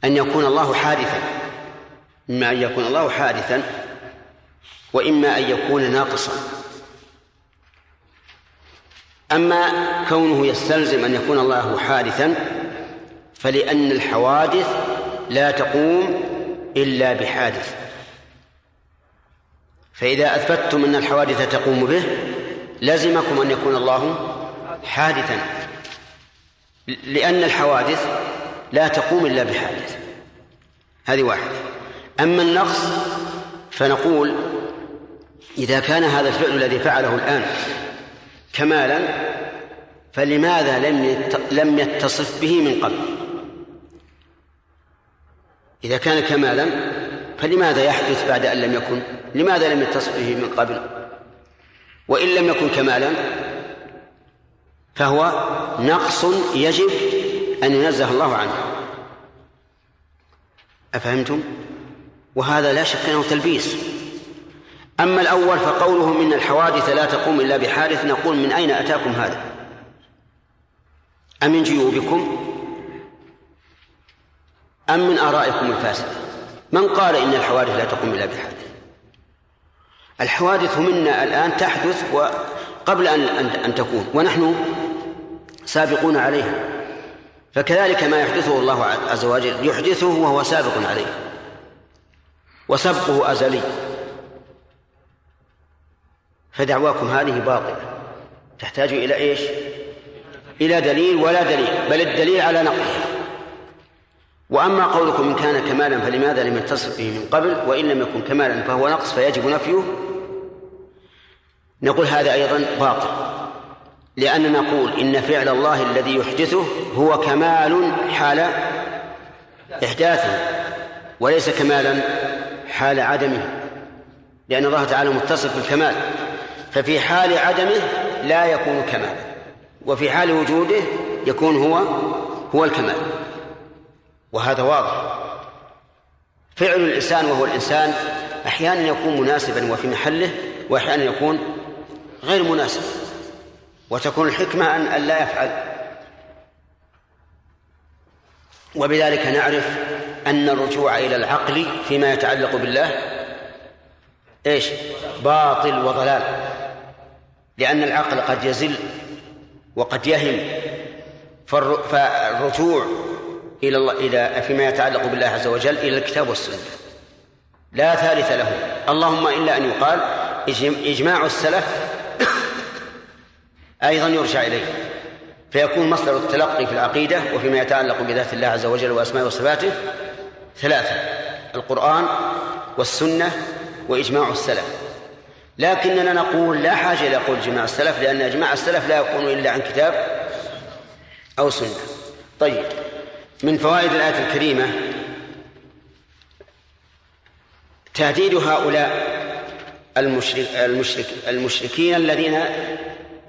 أن يكون الله حادثا. إما أن يكون الله حادثا وإما أن يكون ناقصا. أما كونه يستلزم أن يكون الله حادثا فلأن الحوادث لا تقوم إلا بحادث. فإذا أثبتتم أن الحوادث تقوم به لزمكم أن يكون الله حادثا. لأن الحوادث لا تقوم إلا بحادث هذه واحدة. أما النقص فنقول إذا كان هذا الفعل الذي فعله الآن كمالا فلماذا لم لم يتصف به من قبل؟ إذا كان كمالا فلماذا يحدث بعد أن لم يكن؟ لماذا لم يتصف به من قبل؟ وإن لم يكن كمالا فهو نقص يجب أن ينزه الله عنه. أفهمتم؟ وهذا لا شك أنه تلبيس. أما الأول فقوله من الحوادث لا تقوم إلا بحادث نقول من أين أتاكم هذا؟ أم من جيوبكم؟ أم من آرائكم الفاسدة؟ من قال إن الحوادث لا تقوم إلا بحادث؟ الحوادث منا الآن تحدث قبل أن أن تكون ونحن سابقون عليها. فكذلك ما يحدثه الله عز وجل يحدثه وهو سابق عليه. وسبقه أزلي. فدعواكم هذه باطلة. تحتاج إلى إيش؟ إلى دليل ولا دليل بل الدليل على نقلها وأما قولكم إن كان كمالا فلماذا لم يتصف به من قبل وإن لم يكن كمالا فهو نقص فيجب نفيه. نقول هذا أيضا باطل. لأننا نقول إن فعل الله الذي يحدثه هو كمال حال إحداثه وليس كمالا حال عدمه لأن الله تعالى متصف بالكمال. ففي حال عدمه لا يكون كمالا وفي حال وجوده يكون هو هو الكمال. وهذا واضح. فعل الإنسان وهو الإنسان أحيانا يكون مناسبا وفي محله وأحيانا يكون غير مناسب. وتكون الحكمة أن لا يفعل. وبذلك نعرف أن الرجوع إلى العقل فيما يتعلق بالله إيش؟ باطل وضلال. لأن العقل قد يزل وقد يهم فالرجوع إلى الله إلى فيما يتعلق بالله عز وجل إلى الكتاب والسنة. لا ثالث له. اللهم إلا أن يقال إجماع السلف أيضا يرجع إليه فيكون مصدر التلقي في العقيدة وفيما يتعلق بذات الله عز وجل وأسمائه وصفاته ثلاثة القرآن والسنة وإجماع السلف. لكننا نقول لا حاجة إلى قول جماع السلف لأن إجماع السلف لا يكون إلا عن كتاب أو سنة. طيب من فوائد الآية الكريمة تهديد هؤلاء المشرك المشرك المشركين الذين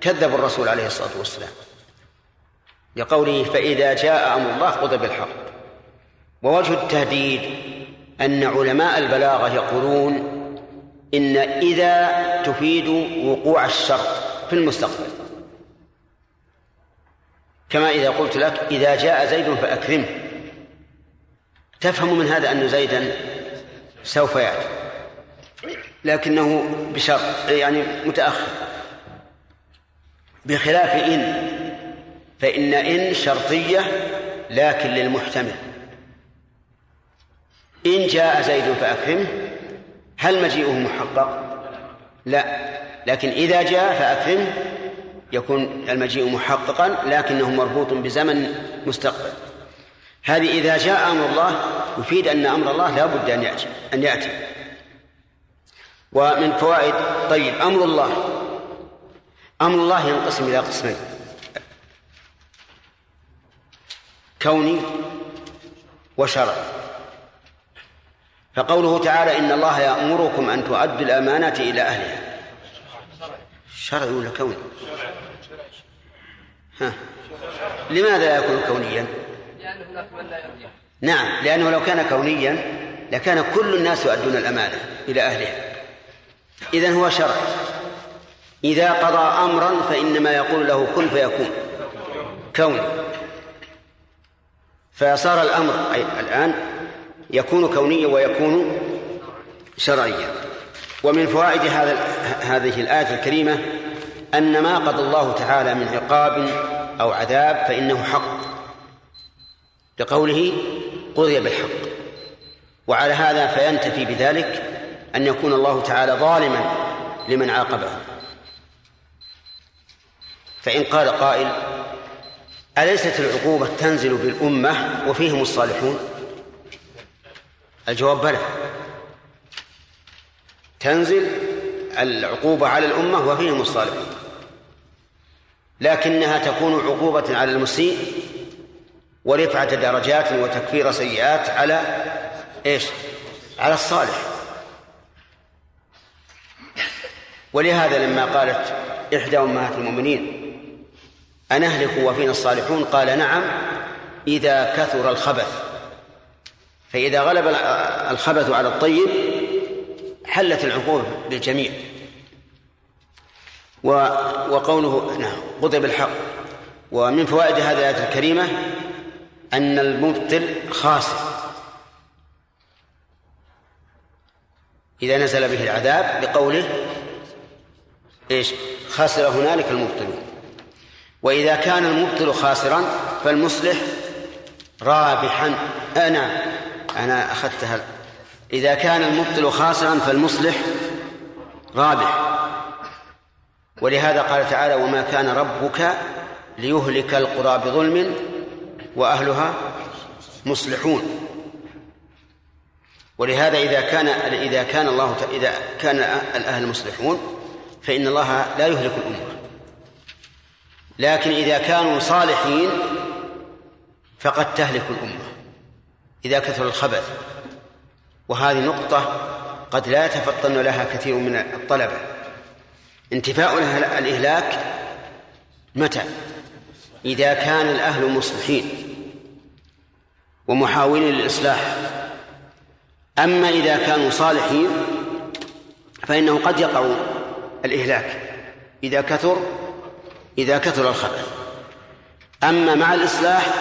كذبوا الرسول عليه الصلاة والسلام. لقوله فإذا جاء أمر الله قضى بالحق. ووجه التهديد أن علماء البلاغة يقولون إن إذا تفيد وقوع الشرط في المستقبل. كما إذا قلت لك إذا جاء زيد فأكرمه. تفهم من هذا أن زيدا سوف يأتي. لكنه بشرط يعني متأخر. بخلاف إن. فإن إن شرطية لكن للمحتمل. إن جاء زيد فأكرمه. هل مجيئه محقق؟ لا. لكن إذا جاء فأكرمه يكون المجيء محققا لكنه مربوط بزمن مستقبل. هذه إذا جاء أمر الله يفيد أن أمر الله لا بد أن يأتي أن يأتي. ومن فوائد طيب أمر الله. أمر الله ينقسم إلى قسمين. كوني وشرعي. فقوله تعالى إن الله يأمركم أن تؤدوا الأمانة إلى أهلها. شرعي ولا كوني؟ ها. لماذا يكون كونيا؟ نعم لأنه لو كان كونيا لكان كل الناس يؤدون الأمانة إلى أهلها. إذن هو شرع إذا قضى أمرا فإنما يقول له كن فيكون. كوني. فصار الأمر أي الآن يكون كونيا ويكون شرعيا. ومن فوائد هذا هذه الآية الكريمة أن ما قضى الله تعالى من عقاب أو عذاب فإنه حق. لقوله قضي بالحق. وعلى هذا فينتفي بذلك أن يكون الله تعالى ظالما لمن عاقبه. فإن قال قائل أليست العقوبة تنزل بالأمة وفيهم الصالحون؟ الجواب بلى. تنزل العقوبة على الأمة وفيهم الصالحون. لكنها تكون عقوبة على المسيء ورفعة درجات وتكفير سيئات على إيش؟ على الصالح. ولهذا لما قالت إحدى أمهات المؤمنين أنهلك وفينا الصالحون؟ قال نعم إذا كثر الخبث. فإذا غلب الخبث على الطيب حلت العقوبة للجميع. وقوله نعم قضي بالحق ومن فوائد هذه الآية الكريمة أن المبطل خاسر. إذا نزل به العذاب بقوله إيش؟ خسر هنالك المبطلون. وإذا كان المبطل خاسرا فالمصلح رابحا. أنا أنا أخذتها. إذا كان المبطل خاسرا فالمصلح رابح. ولهذا قال تعالى وما كان ربك ليهلك القرى بظلم وأهلها مصلحون. ولهذا إذا كان إذا كان الله إذا كان الأهل مصلحون فإن الله لا يهلك الأمة. لكن إذا كانوا صالحين فقد تهلك الأمة إذا كثر الخبث. وهذه نقطة قد لا يتفطن لها كثير من الطلبة. انتفاء الإهلاك متى؟ إذا كان الأهل مصلحين ومحاولين للإصلاح. أما إذا كانوا صالحين فإنه قد يقع الإهلاك. إذا كثر إذا كثر الخبث. أما مع الإصلاح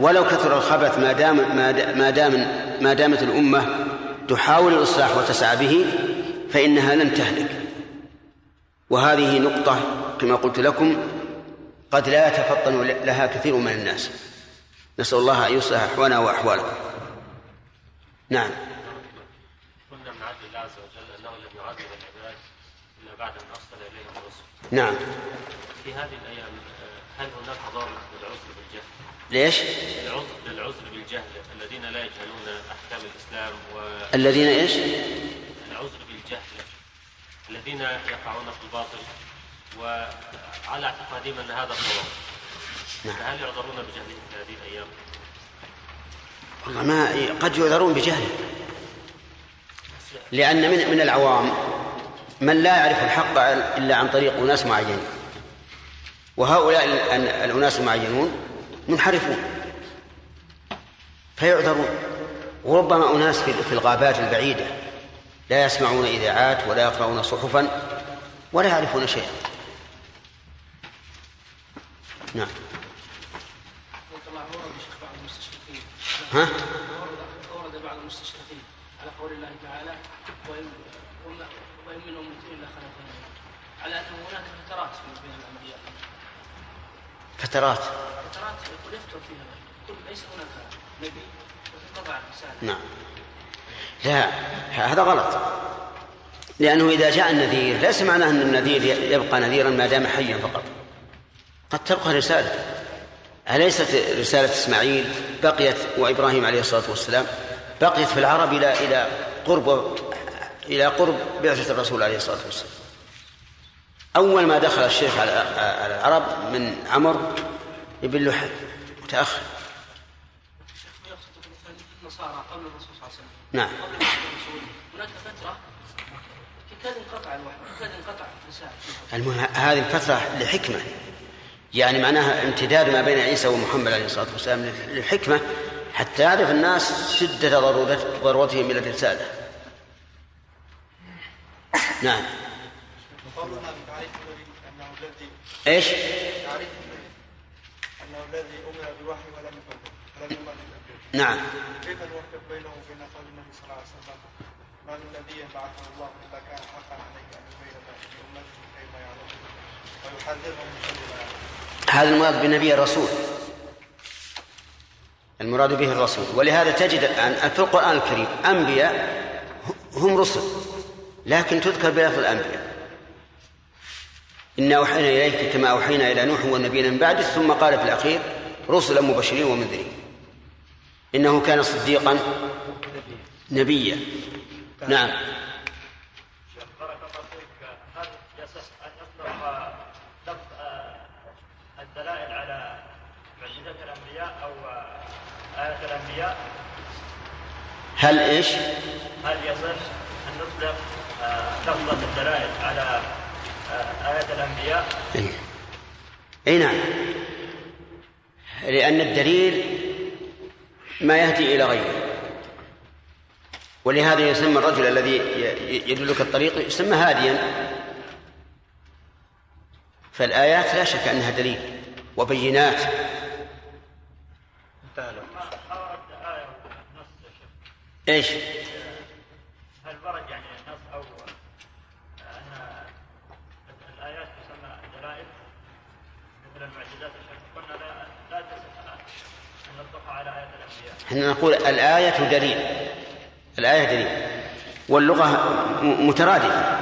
ولو كثر الخبث ما دام ما دام ما دامت الأمة تحاول الإصلاح وتسعى به فإنها لن تهلك. وهذه نقطة كما قلت لكم قد لا يتفطن لها كثير من الناس. نسأل الله أن يصلح أحوالنا وأحوالكم. نعم. قلنا من الله عز وجل أنه لم يعذب العباد إلا بعد أن أرسل إليهم الرسل. نعم. في هذه الأيام هل هناك ضرر للعذر بالجهل؟ ليش؟ للعذر بالجهل الذين لا يجهلون أحكام الإسلام و الذين إيش؟ العذر بالجهل الذين يقعون في الباطل وعلى اعتقادهم أن هذا الصواب نعم. فهل يعذرون بجهلهم في هذه الأيام؟ والله ما قد يعذرون بجهل لأن من من العوام من لا يعرف الحق إلا عن طريق أناس معينين وهؤلاء ال- الأناس المعينون منحرفون فيعذرون. وربما أناس في الغابات البعيدة لا يسمعون إذاعات ولا يقرؤون صحفا ولا يعرفون شيئا. نعم. ها؟ ورد ورد بعض المستشرقين على قول الله تعالى وإن وما- وإن من أمة إلا فيها على أنه هناك فترات بين الأنبياء. فترات. فترات يقول يفتر فيها. يقول ليس هناك نبي. وتنقطع الرسالة نعم. لا هذا غلط. لأنه إذا جاء النذير ليس معناه أن النذير يبقى نذيرا ما دام حيا فقط. قد تبقى رسالته أليست رسالة إسماعيل؟ بقيت وإبراهيم عليه الصلاة والسلام. بقيت في العرب إلى إلى قرب إلى قرب بعثة الرسول عليه الصلاة والسلام. أول ما دخل الشيخ على العرب من عمر بن لحي متأخر. النصارى قبل الرسول صلى الله عليه وسلم. نعم. قبل هناك فترة كاد انقطع الوحي كاد انقطع المهم هذه الفترة لحكمة. يعني معناها امتداد ما بين عيسى ومحمد عليه الصلاة والسلام للحكمة حتى يعرف الناس شدة ضرورة ضرورتهم إلى الرسالة. نعم. قولنا بتعريف النبي انه الذي إيش؟ انه الذي أمر بالوحي ولم يفرق ولم يؤمر بالنبي نعم. كيف نوفق بينه وبين قول النبي صلى الله عليه وسلم ما من نبي بعثه الله الا كان حقا عليه ان يبين لامته كيف يعلم ويحذرهم من كل هذا المراد بالنبي الرسول. المراد به الرسول. ولهذا تجد الآن في القرآن الكريم أنبياء هم رسل لكن تذكر بلفظ الأنبياء. إنا أوحينا إليك كما أوحينا إلى نوح والنبيين من بعده ثم قال في الأخير رسلا مبشرين ومنذرين. إنه كان صديقا نبيا. نعم. هل إيش؟ هل يصح أن نطلق آه، لفظة الدلائل على ايات الأنبياء؟ أي. أي نعم لأن الدليل ما يهدي إلى غيره ولهذا يسمى الرجل الذي يدلك الطريق يسمى هاديا فالآيات لا شك أنها دليل وبينات آية إيش؟ هل ورد يعني نص أو ان الايات تسمى دلائل مثل المعجزات يا شيخ قلنا لا لا تصح ان نطلقها على ايات الانبياء إحنا نقول الآية دليل. الآية دليل. واللغة مترادفة.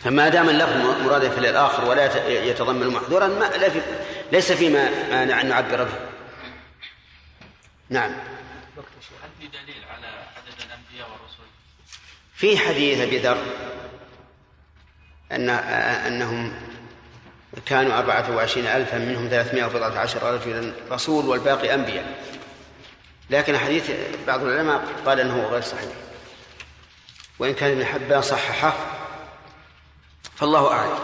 فما دام اللفظ مرادف للآخر ولا يت- يتضمن محذورا ما ليس فيما مانع أن نعبر به. نعم. هل في دليل على عدد الأنبياء والرسل؟ في حديث أبي ذر أن أنهم كانوا أربعة وعشرين ألفا منهم ثلاثمائة وبضعة عشر رجلا رسول والباقي أنبياء. لكن حديث بعض العلماء قال أنه غير صحيح. وإن كان ابن حبان صححه فالله أعلم.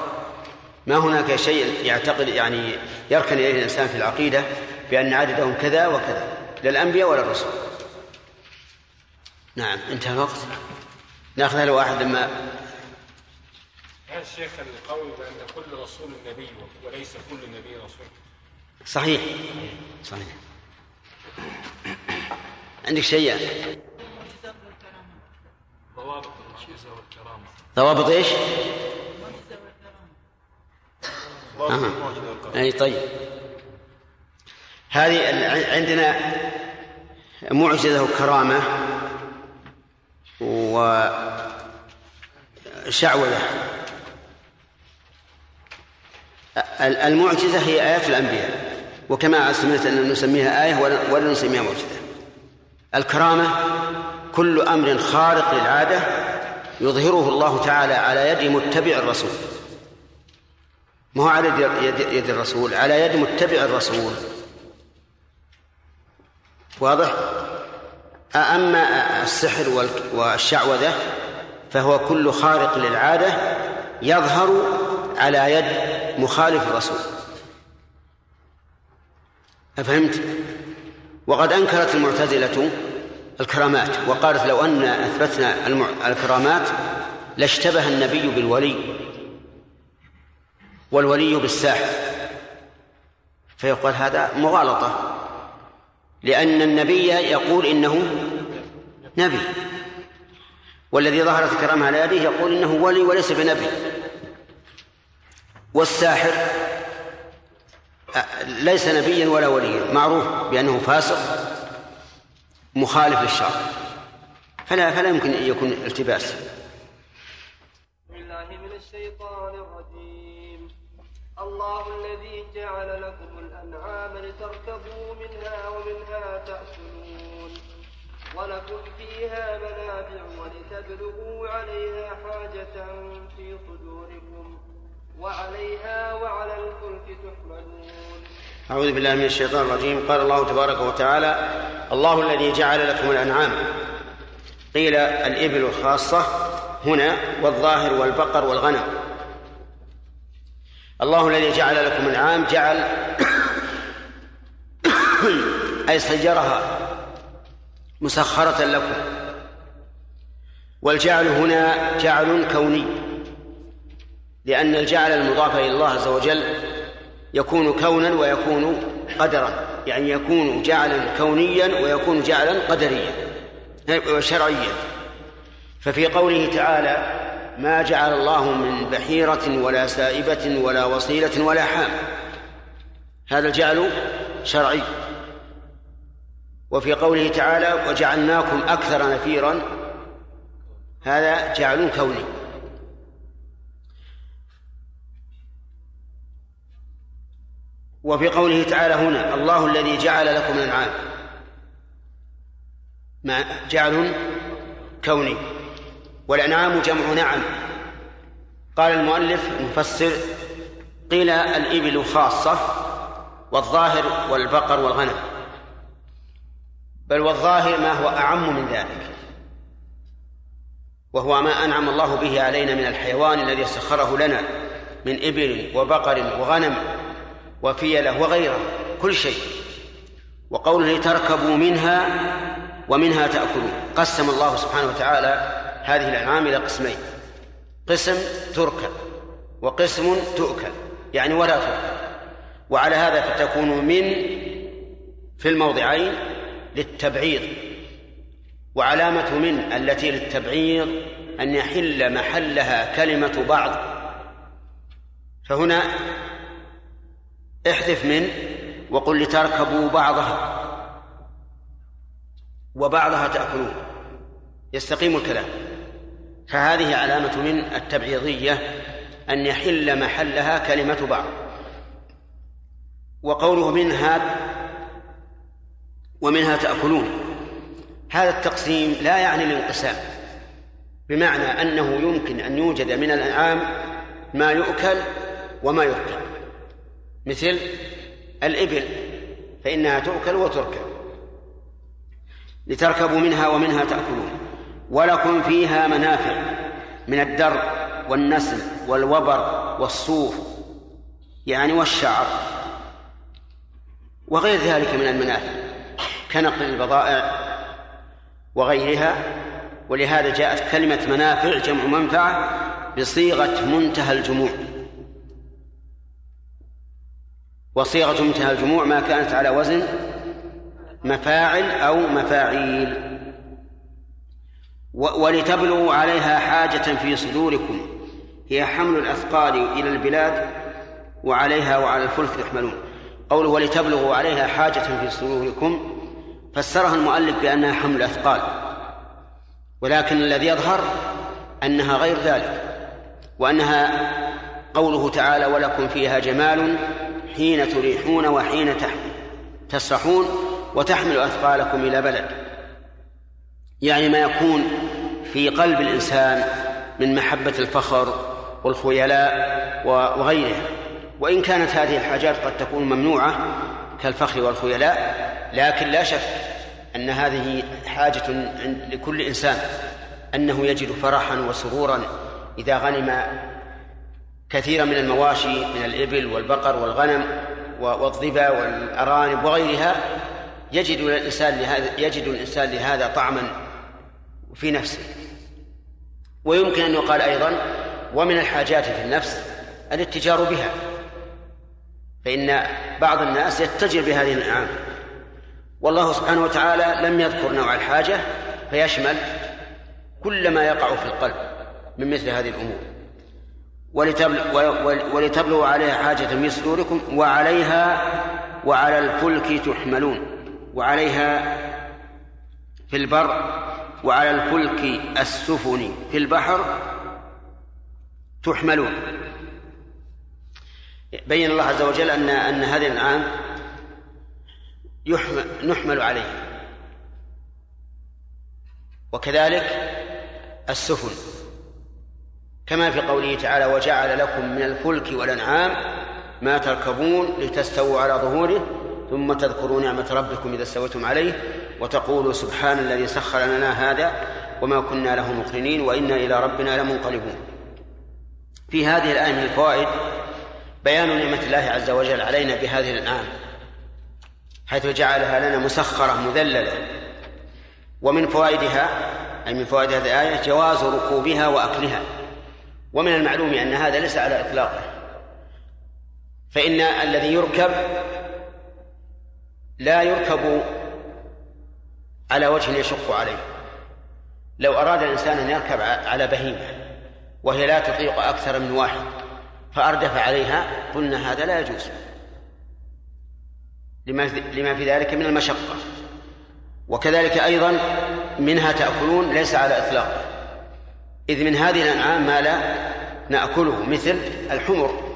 ما هناك شيء يعتقد يعني يركن إليه الإنسان في العقيدة بأن عددهم كذا وكذا لا الأنبياء ولا الرسل. نعم انتهى الوقت. نأخذ هذا واحد لما هل الشيخ القول بأن كل رسول نبي وليس كل نبي رسول؟ صحيح. صحيح. عندك شيء؟ ضوابط المعجزة والكرامة ضوابط إيش؟ آه. أي طيب هذه عندنا معجزة وكرامة وشعوذة المعجزة هي آيات الأنبياء وكما سمعت أن نسميها آية ولا نسميها معجزة الكرامة كل أمر خارق للعادة يظهره الله تعالى على يد متبع الرسول. ما هو على يد, يد الرسول؟ على يد متبع الرسول. واضح؟ أما السحر والشعوذة فهو كل خارق للعادة يظهر على يد مخالف الرسول. أفهمت؟ وقد أنكرت المعتزلة الكرامات وقالت لو أن أثبتنا الكرامات لاشتبه النبي بالولي والولي بالساحر. فيقال هذا مغالطة لأن النبي يقول إنه نبي والذي ظهرت الكرامة على يده يقول إنه ولي وليس بنبي. والساحر ليس نبيا ولا وليا معروف بأنه فاسق مخالف للشرع. فلا فلا يمكن أن يكون التباس. بسم الله من الشيطان الرجيم. الله الذي جعل لكم الأنعام لتركبوا منها ومنها تأكلون. ولكم فيها منافع ولتبلغوا عليها حاجة في صدوركم. وعليها وعلى الفلك تحملون. أعوذ بالله من الشيطان الرجيم. قال الله تبارك وتعالى الله الذي جعل لكم الأنعام. قيل الإبل الخاصة هنا والظاهر والبقر والغنم. الله الذي جعل لكم الأنعام جعل أي سيرها مسخرة لكم. والجعل هنا جعل كوني. لأن الجعل المضاف إلى الله عز وجل يكون كونا ويكون قدرا يعني يكون جعلا كونيا ويكون جعلا قدريا شرعيا. ففي قوله تعالى ما جعل الله من بحيرة ولا سائبة ولا وصيلة ولا حام هذا الجعل شرعي. وفي قوله تعالى وجعلناكم أكثر نفيرا هذا جعل كوني. وفي قوله تعالى هنا الله الذي جعل لكم الأنعام. ما جعل كوني. والأنعام جمع نعم. قال المؤلف المفسر قيل الإبل خاصة والظاهر والبقر والغنم. بل والظاهر ما هو أعم من ذلك. وهو ما أنعم الله به علينا من الحيوان الذي سخره لنا من إبل وبقر وغنم. وفيله وغيره كل شيء. وقوله لتركبوا منها ومنها تأكلون. قسم الله سبحانه وتعالى هذه الأنعام إلى قسمين. قسم تركب وقسم تؤكل يعني ولا تؤكل. وعلى هذا فتكون من في الموضعين للتبعيض. وعلامة من التي للتبعيض أن يحل محلها كلمة بعض. فهنا احذف من وقل لتركبوا بعضها وبعضها تأكلون. يستقيم الكلام. فهذه علامة من التبعيضية أن يحل محلها كلمة بعض. وقوله منها ومنها تأكلون. هذا التقسيم لا يعني الانقسام بمعنى أنه يمكن أن يوجد من الأنعام ما يؤكل وما يركب. مثل الإبل فإنها تؤكل وتركب. لتركبوا منها ومنها تأكلون. ولكم فيها منافع من الدر والنسل والوبر والصوف يعني والشعر. وغير ذلك من المنافع كنقل البضائع وغيرها. ولهذا جاءت كلمة منافع جمع منفعة بصيغة منتهى الجموع. وصيغة منتهى الجموع ما كانت على وزن مفاعل أو مفاعيل. ولتبلغوا عليها حاجة في صدوركم. هي حمل الأثقال إلى البلاد وعليها وعلى الفلك تحملون قوله ولتبلغوا عليها حاجة في صدوركم فسرها المؤلف بأنها حمل الأثقال. ولكن الذي يظهر أنها غير ذلك وأنها قوله تعالى ولكم فيها جمال حين تريحون وحين تسرحون وتحمل أثقالكم إلى بلد. يعني ما يكون في قلب الإنسان من محبة الفخر والخيلاء وغيرها. وإن كانت هذه الحاجات قد تكون ممنوعة كالفخر والخيلاء لكن لا شك أن هذه حاجة لكل إنسان أنه يجد فرحا وسرورا إذا غنم كثيرا من المواشي من الإبل والبقر والغنم والظبا والأرانب وغيرها يجد الإنسان لهذا يجد الإنسان لهذا طعما في نفسه. ويمكن أن يقال أيضا ومن الحاجات في النفس الاتجار بها. فإن بعض الناس يتجر بهذه الأنعام. والله سبحانه وتعالى لم يذكر نوع الحاجة فيشمل كل ما يقع في القلب من مثل هذه الأمور. ولتبلغوا عليها حاجة في صدوركم وعليها وعلى الفلك تحملون وعليها في البر وعلى الفلك السفن في البحر تحملون. بين الله عز وجل أن أن هذه الأنعام يحمل نحمل عليها. وكذلك السفن. كما في قوله تعالى وجعل لكم من الفلك والأنعام ما تركبون لتستووا على ظهوره ثم تذكروا نعمة ربكم إذا استويتم عليه وتقولوا سبحان الذي سخر لنا هذا وما كنا له مقرنين وإنا إلى ربنا لمنقلبون. في هذه الآية من الفوائد بيان نعمة الله عز وجل علينا بهذه الأنعام حيث جعلها لنا مسخرة مذللة. ومن فوائدها أي من فوائد هذه الآية جواز ركوبها وأكلها. ومن المعلوم أن هذا ليس على إطلاقه. فإن الذي يركب لا يركب على وجه يشق عليه. لو أراد الإنسان أن يركب على بهيمة وهي لا تطيق أكثر من واحد فأردف عليها قلنا هذا لا يجوز. لما في ذلك من المشقة. وكذلك أيضا منها تأكلون ليس على إطلاقه. إذ من هذه الأنعام ما لا نأكله مثل الحمر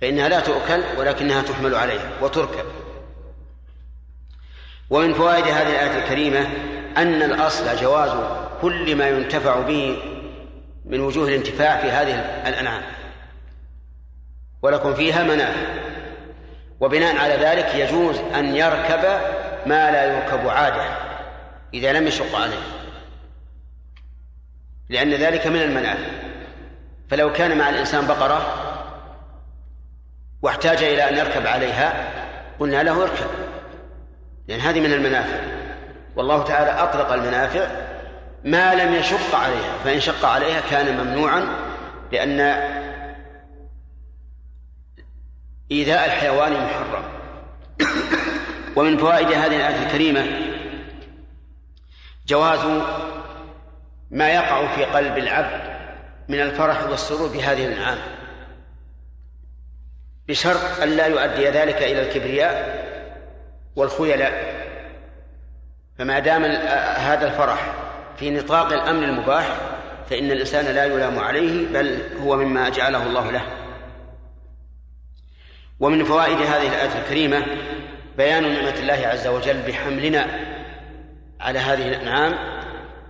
فإنها لا تؤكل ولكنها تحمل عليها وتركب. ومن فوائد هذه الآية الكريمة أن الأصل جواز كل ما ينتفع به من وجوه الانتفاع في هذه الأنعام. ولكم فيها منافع. وبناء على ذلك يجوز أن يركب ما لا يركب عادة إذا لم يشق عليه. لأن ذلك من المنافع فلو كان مع الإنسان بقرة واحتاج إلى أن يركب عليها قلنا له اركب. لأن هذه من المنافع. والله تعالى أطلق المنافع ما لم يشق عليها فإن شق عليها كان ممنوعا لأن إيذاء الحيوان محرم. ومن فوائد هذه الآية الكريمة جواز ما يقع في قلب العبد من الفرح والسرور بهذه الأنعام. بشرط أن لا يؤدي ذلك إلى الكبرياء والخيلاء. فما دام هذا الفرح في نطاق الأمن المباح فإن الإنسان لا يلام عليه بل هو مما جعله الله له. ومن فوائد هذه الآية الكريمة بيان نعمة الله عز وجل بحملنا على هذه الأنعام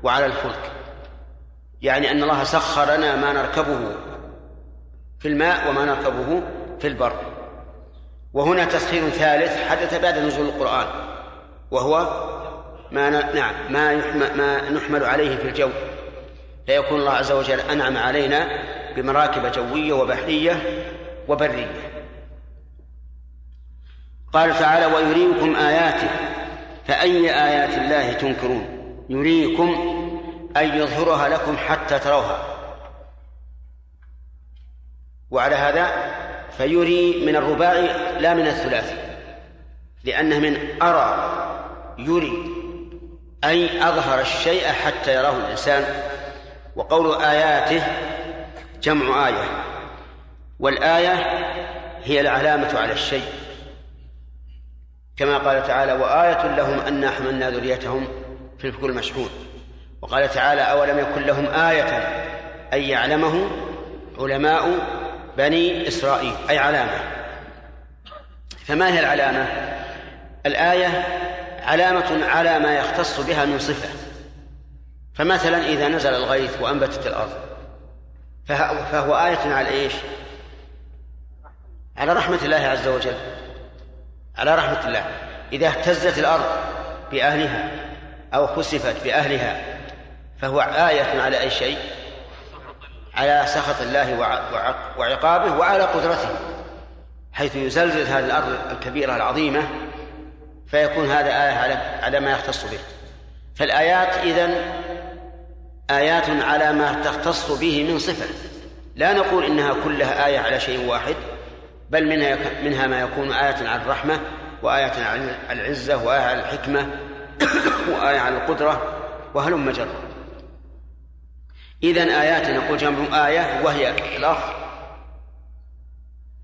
وعلى الفلك. يعني أن الله سخر لنا ما نركبه في الماء وما نركبه في البر. وهنا تسخير ثالث حدث بعد نزول القرآن وهو ما ن... نعم ما ما نحمل عليه في الجو. فيكون الله عز وجل أنعم علينا بمراكب جوية وبحرية وبرية. قال تعالى ويريكم آياته فأي آيات الله تنكرون؟ يريكم أن يظهرها لكم حتى تروها. وعلى هذا فيري من الرباعي لا من الثلاثي لأنه من أرى يري أي أظهر الشيء حتى يراه الإنسان. وقول آياته جمع آية والآية هي العلامة على الشيء. كما قال تعالى وآية لهم أنا حملنا ذريتهم في الفلك المشحون. وقال تعالى أولم يكن لهم آية أن يعلمه علماء بني إسرائيل أي علامة فما هي العلامة؟ الآية علامة على ما يختص بها من صفة فمثلا إذا نزل الغيث وأنبتت الأرض فهو آية على إيش؟ على رحمة الله عز وجل على رحمة الله إذا اهتزت الأرض بأهلها أو خسفت بأهلها فهو آية على أي شيء؟ على سخط الله وعقابه وعلى قدرته حيث يزلزل هذه الأرض الكبيرة العظيمة فيكون هذا آية على على ما يختص به. فالآيات إذن آيات على ما تختص به من صفة. لا نقول إنها كلها آية على شيء واحد بل منها منها ما يكون آية على الرحمة وآية على العزة وآية على الحكمة وآية على القدرة وهلم جرا إذن آيات نقول جمع آية وهي الأخ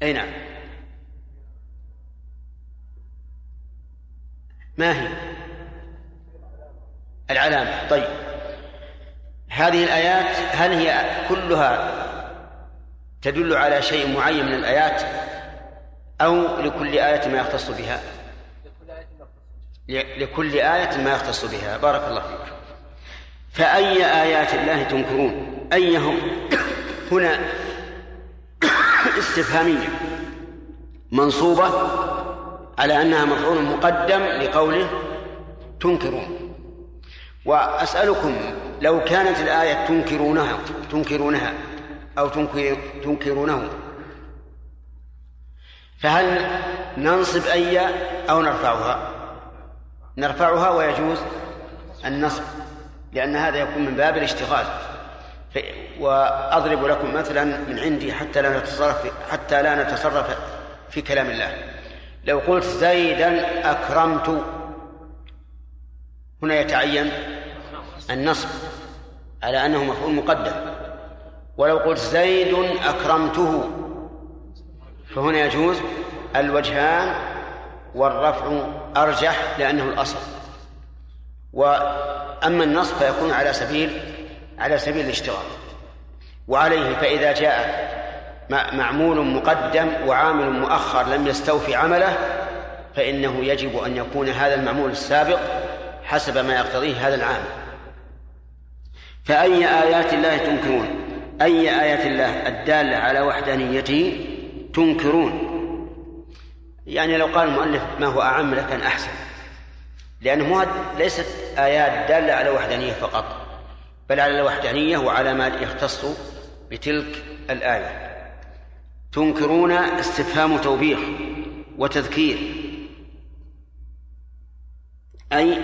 أي نعم. ما هي؟ العلامة. طيب. هذه الآيات هل هي كلها تدل على شيء معين من الآيات أو لكل آية ما يختص بها. لكل آية ما يختص بها. بارك الله فيك. فأي آيات الله تنكرون؟ أيهم؟ هنا استفهامية منصوبة على أنها مفعول مقدم لقوله تنكرون. وأسألكم لو كانت الآية تنكرونها تنكرونها أو تنكر تنكرونه فهل ننصب أي أو نرفعها؟ نرفعها ويجوز النصب. لأن هذا يكون من باب الاشتغال. وأضرب لكم مثلا من عندي حتى لا نتصرف حتى لا نتصرف في كلام الله. لو قلت زيدا أكرمت هنا يتعين النصب على أنه مفعول مقدم. ولو قلت زيد أكرمته فهنا يجوز الوجهان والرفع أرجح لأنه الأصل. وأما النصب فيكون على سبيل على سبيل الاشتغال وعليه فإذا جاء معمول مقدم وعامل مؤخر لم يستوفي عمله فإنه يجب أن يكون هذا المعمول السابق حسب ما يقتضيه هذا العامل فأي آيات الله تنكرون؟ أي آيات الله الدالة على وحدانيته تنكرون؟ يعني لو قال المؤلف ما هو أعم لكان أحسن. لأنه ليست آيات دالة على وحدانية فقط بل على الوحدانية وعلى ما يختص بتلك الآية. تنكرون استفهام توبيخ وتذكير. أي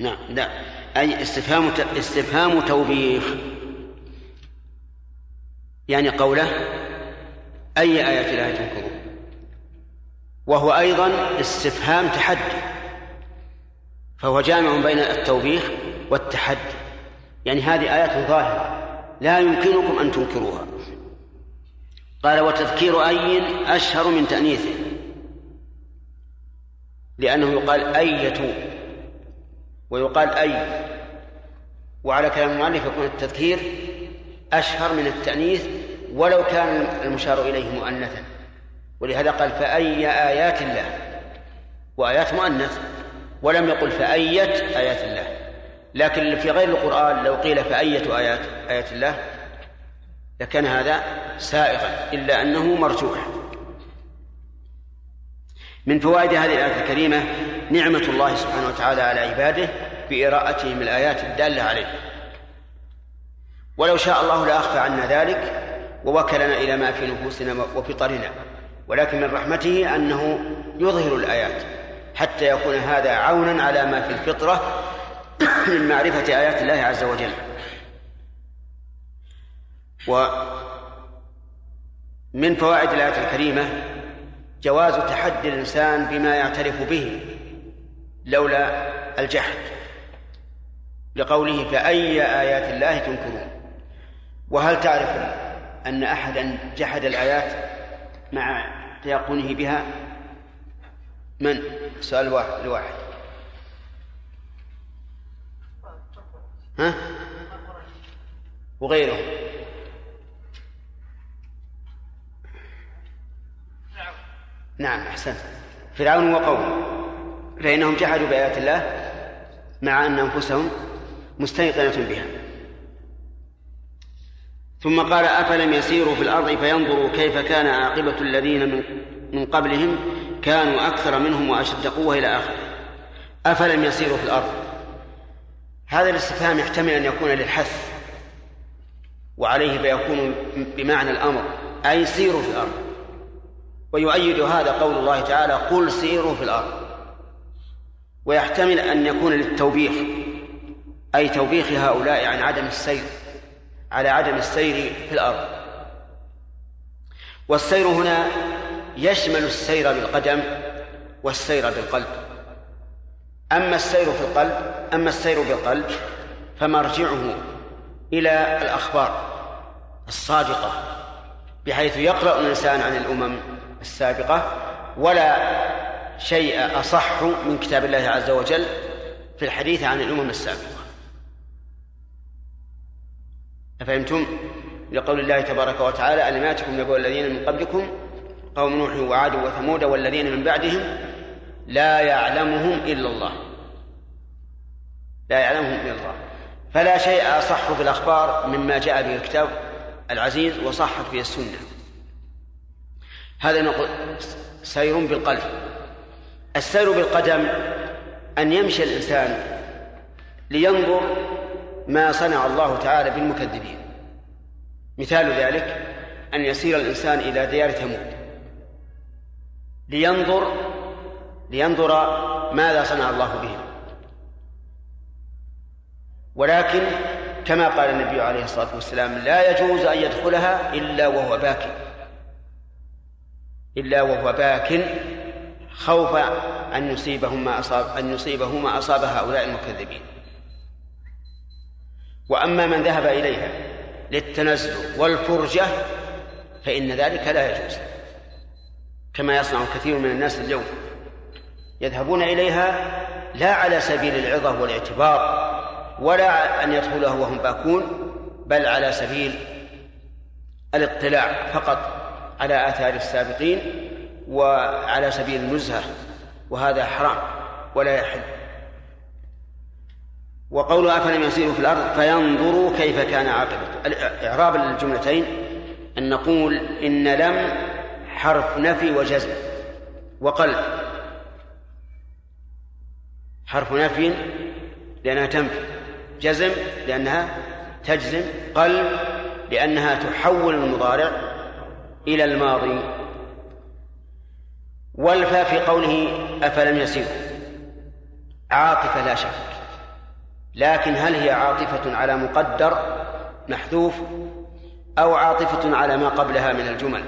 نعم لا. أي استفهام استفهام توبيخ يعني قوله أي آيات الله تنكرون؟ وهو أيضا استفهام تحدي. فهو جامع بين التوبيخ والتحدي يعني هذه آيات ظاهرة لا يمكنكم أن تنكروها. قال وتذكير أي أشهر من تأنيثه. لأنه يقال أية ويقال أي. وعلى كلام المؤلف يكون التذكير أشهر من التأنيث ولو كان المشار إليه مؤنثا. ولهذا قال فأي آيات الله؟ وآيات مؤنث. ولم يقل فأية آيات الله. لكن في غير القرآن لو قيل فأية آيات آيات الله لكان هذا سائغا إلا أنه مرجوح. من فوائد هذه الآية الكريمة نعمة الله سبحانه وتعالى على عباده بإراءتهم الآيات الدالة عليه. ولو شاء الله لأخفى عنا ذلك ووكلنا إلى ما في نفوسنا وفطرنا ولكن من رحمته أنه يظهر الآيات. حتى يكون هذا عونا على ما في الفطرة من معرفة آيات الله عز وجل. ومن فوائد الآية الكريمة جواز تحدي الإنسان بما يعترف به لولا الجحد لقوله فأي آيات الله تنكرون؟ وهل تعرف أن أحدا جحد الآيات مع تيقنه بها؟ من؟ سؤال واحد الواحد ها؟ وغيره. نعم أحسنت. فرعون وقومه فإنهم جحدوا بآيات الله مع أن أنفسهم مستيقنة بها. ثم قال أفلم يسيروا في الأرض فينظروا كيف كان عاقبة الذين من قبلهم كانوا أكثر منهم وأشد قوة إلى آخره. أفلم يسيروا في الأرض؟ هذا الاستفهام يحتمل أن يكون للحث وعليه فيكون بمعنى الأمر أي سيروا في الأرض. ويؤيد هذا قول الله تعالى قل سيروا في الأرض. ويحتمل أن يكون للتوبيخ أي توبيخ هؤلاء عن عدم السير على عدم السير في الأرض. والسير هنا يشمل السير بالقدم والسير بالقلب أما السير في القلب أما السير بالقلب فمرجعه إلى الأخبار الصادقة بحيث يقرأ الإنسان عن الأمم السابقة ولا شيء أصح من كتاب الله عز وجل في الحديث عن الأمم السابقة أفهمتم؟ لقول الله تبارك وتعالى ألم يأتكم نبأ الذين من قبلكم قوم نوح وعاد وثمود والذين من بعدهم لا يعلمهم إلا الله. لا يعلمهم إلا الله. فلا شيء أصح في الأخبار مما جاء به الكتاب العزيز وصحت به السنة. هذا نقول سير بالقلب. السير بالقدم أن يمشي الإنسان لينظر ما صنع الله تعالى بالمكذبين. مثال ذلك أن يسير الإنسان إلى ديار ثمود. لينظر لينظر ماذا صنع الله بهم ولكن كما قال النبي عليه الصلاة والسلام لا يجوز أن يدخلها إلا وهو باك. إلا وهو باك خوف أن يصيبه ما أصاب أن يصيبه ما أصاب هؤلاء المكذبين. وأما من ذهب إليها للتنزه والفرجة فإن ذلك لا يجوز. كما يصنع كثير من الناس اليوم. يذهبون إليها لا على سبيل العظة والاعتبار ولا أن يدخلها وهم باكون بل على سبيل الاطلاع فقط على آثار السابقين وعلى سبيل النزهة وهذا حرام ولا يحل. وقول أفلم يسيروا في الأرض فينظروا كيف كان عاقبة إعراب الجملتين أن نقول إن لم حرف نفي وجزم وقلب. حرف نفي لأنها تنفي جزم لأنها تجزم قلب لأنها تحول المضارع إلى الماضي. والفا في قوله أفلم يسيروا عاطفة لا شك لكن هل هي عاطفة على مقدر محذوف أو عاطفة على ما قبلها من الجمل؟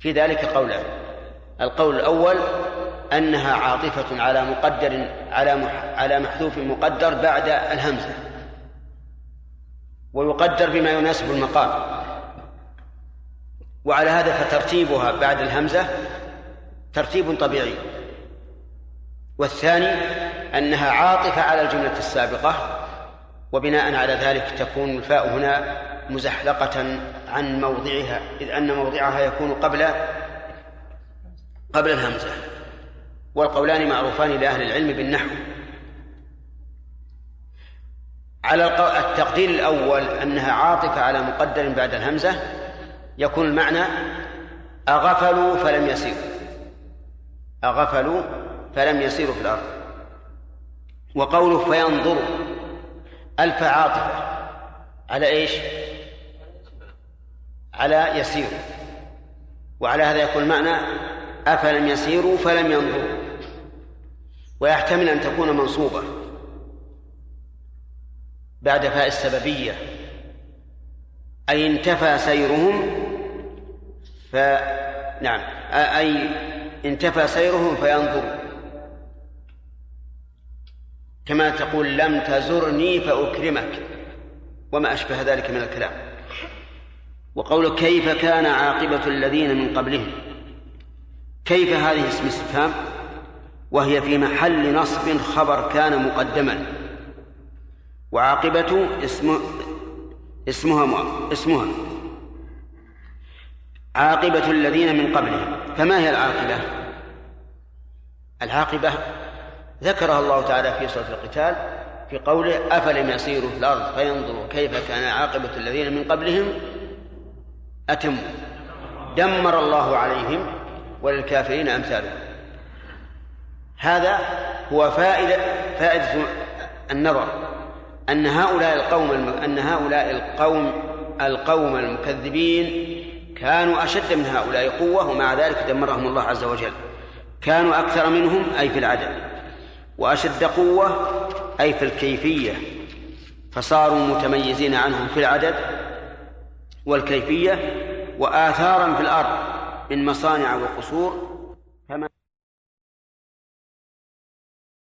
في ذلك قولان القول الأول أنها عاطفة على مقدر على على محذوف مقدر بعد الهمزة. ويقدر بما يناسب المقام. وعلى هذا فترتيبها بعد الهمزة ترتيب طبيعي. والثاني أنها عاطفة على الجملة السابقة وبناء على ذلك تكون الفاء هنا مزحلقة عن موضعها إذ أن موضعها يكون قبل قبل الهمزة. والقولان معروفان لأهل العلم بالنحو. على التقدير الأول أنها عاطفة على مقدر بعد الهمزة يكون المعنى أغفلوا فلم يسيروا. أغفلوا فلم يسيروا في الأرض. وقوله فينظروا ألف عاطفة. على إيش؟ على يسير. وعلى هذا يكون المعنى أفلم يسيروا فلم ينظروا. ويحتمل أن تكون منصوبة بعد فاء السببية. أي انتفى سيرهم ف نعم. أي انتفى سيرهم فينظروا. كما تقول لم تزرني فأكرمك. وما أشبه ذلك من الكلام. وقول كيف كان عاقبة الذين من قبلهم؟ كيف هذه اسم استفهام؟ وهي في محل نصب خبر كان مقدما. وعاقبة اسم اسمها اسمها. عاقبة الذين من قبلهم. فما هي العاقبة؟ العاقبة ذكرها الله تعالى في سورة القتال في قوله أفلم يسيروا في الأرض فينظروا كيف كان عاقبة الذين من قبلهم؟ أتموا دمر الله عليهم وللكافرين أمثالهم. هذا هو فائدة فائدة النظر أن هؤلاء القوم أن هؤلاء القوم القوم المكذبين كانوا أشد من هؤلاء قوة ومع ذلك دمرهم الله عز وجل. كانوا أكثر منهم أي في العدد وأشد قوة أي في الكيفية فصاروا متميزين عنهم في العدد والكيفية وآثارا في الأرض من مصانع وقصور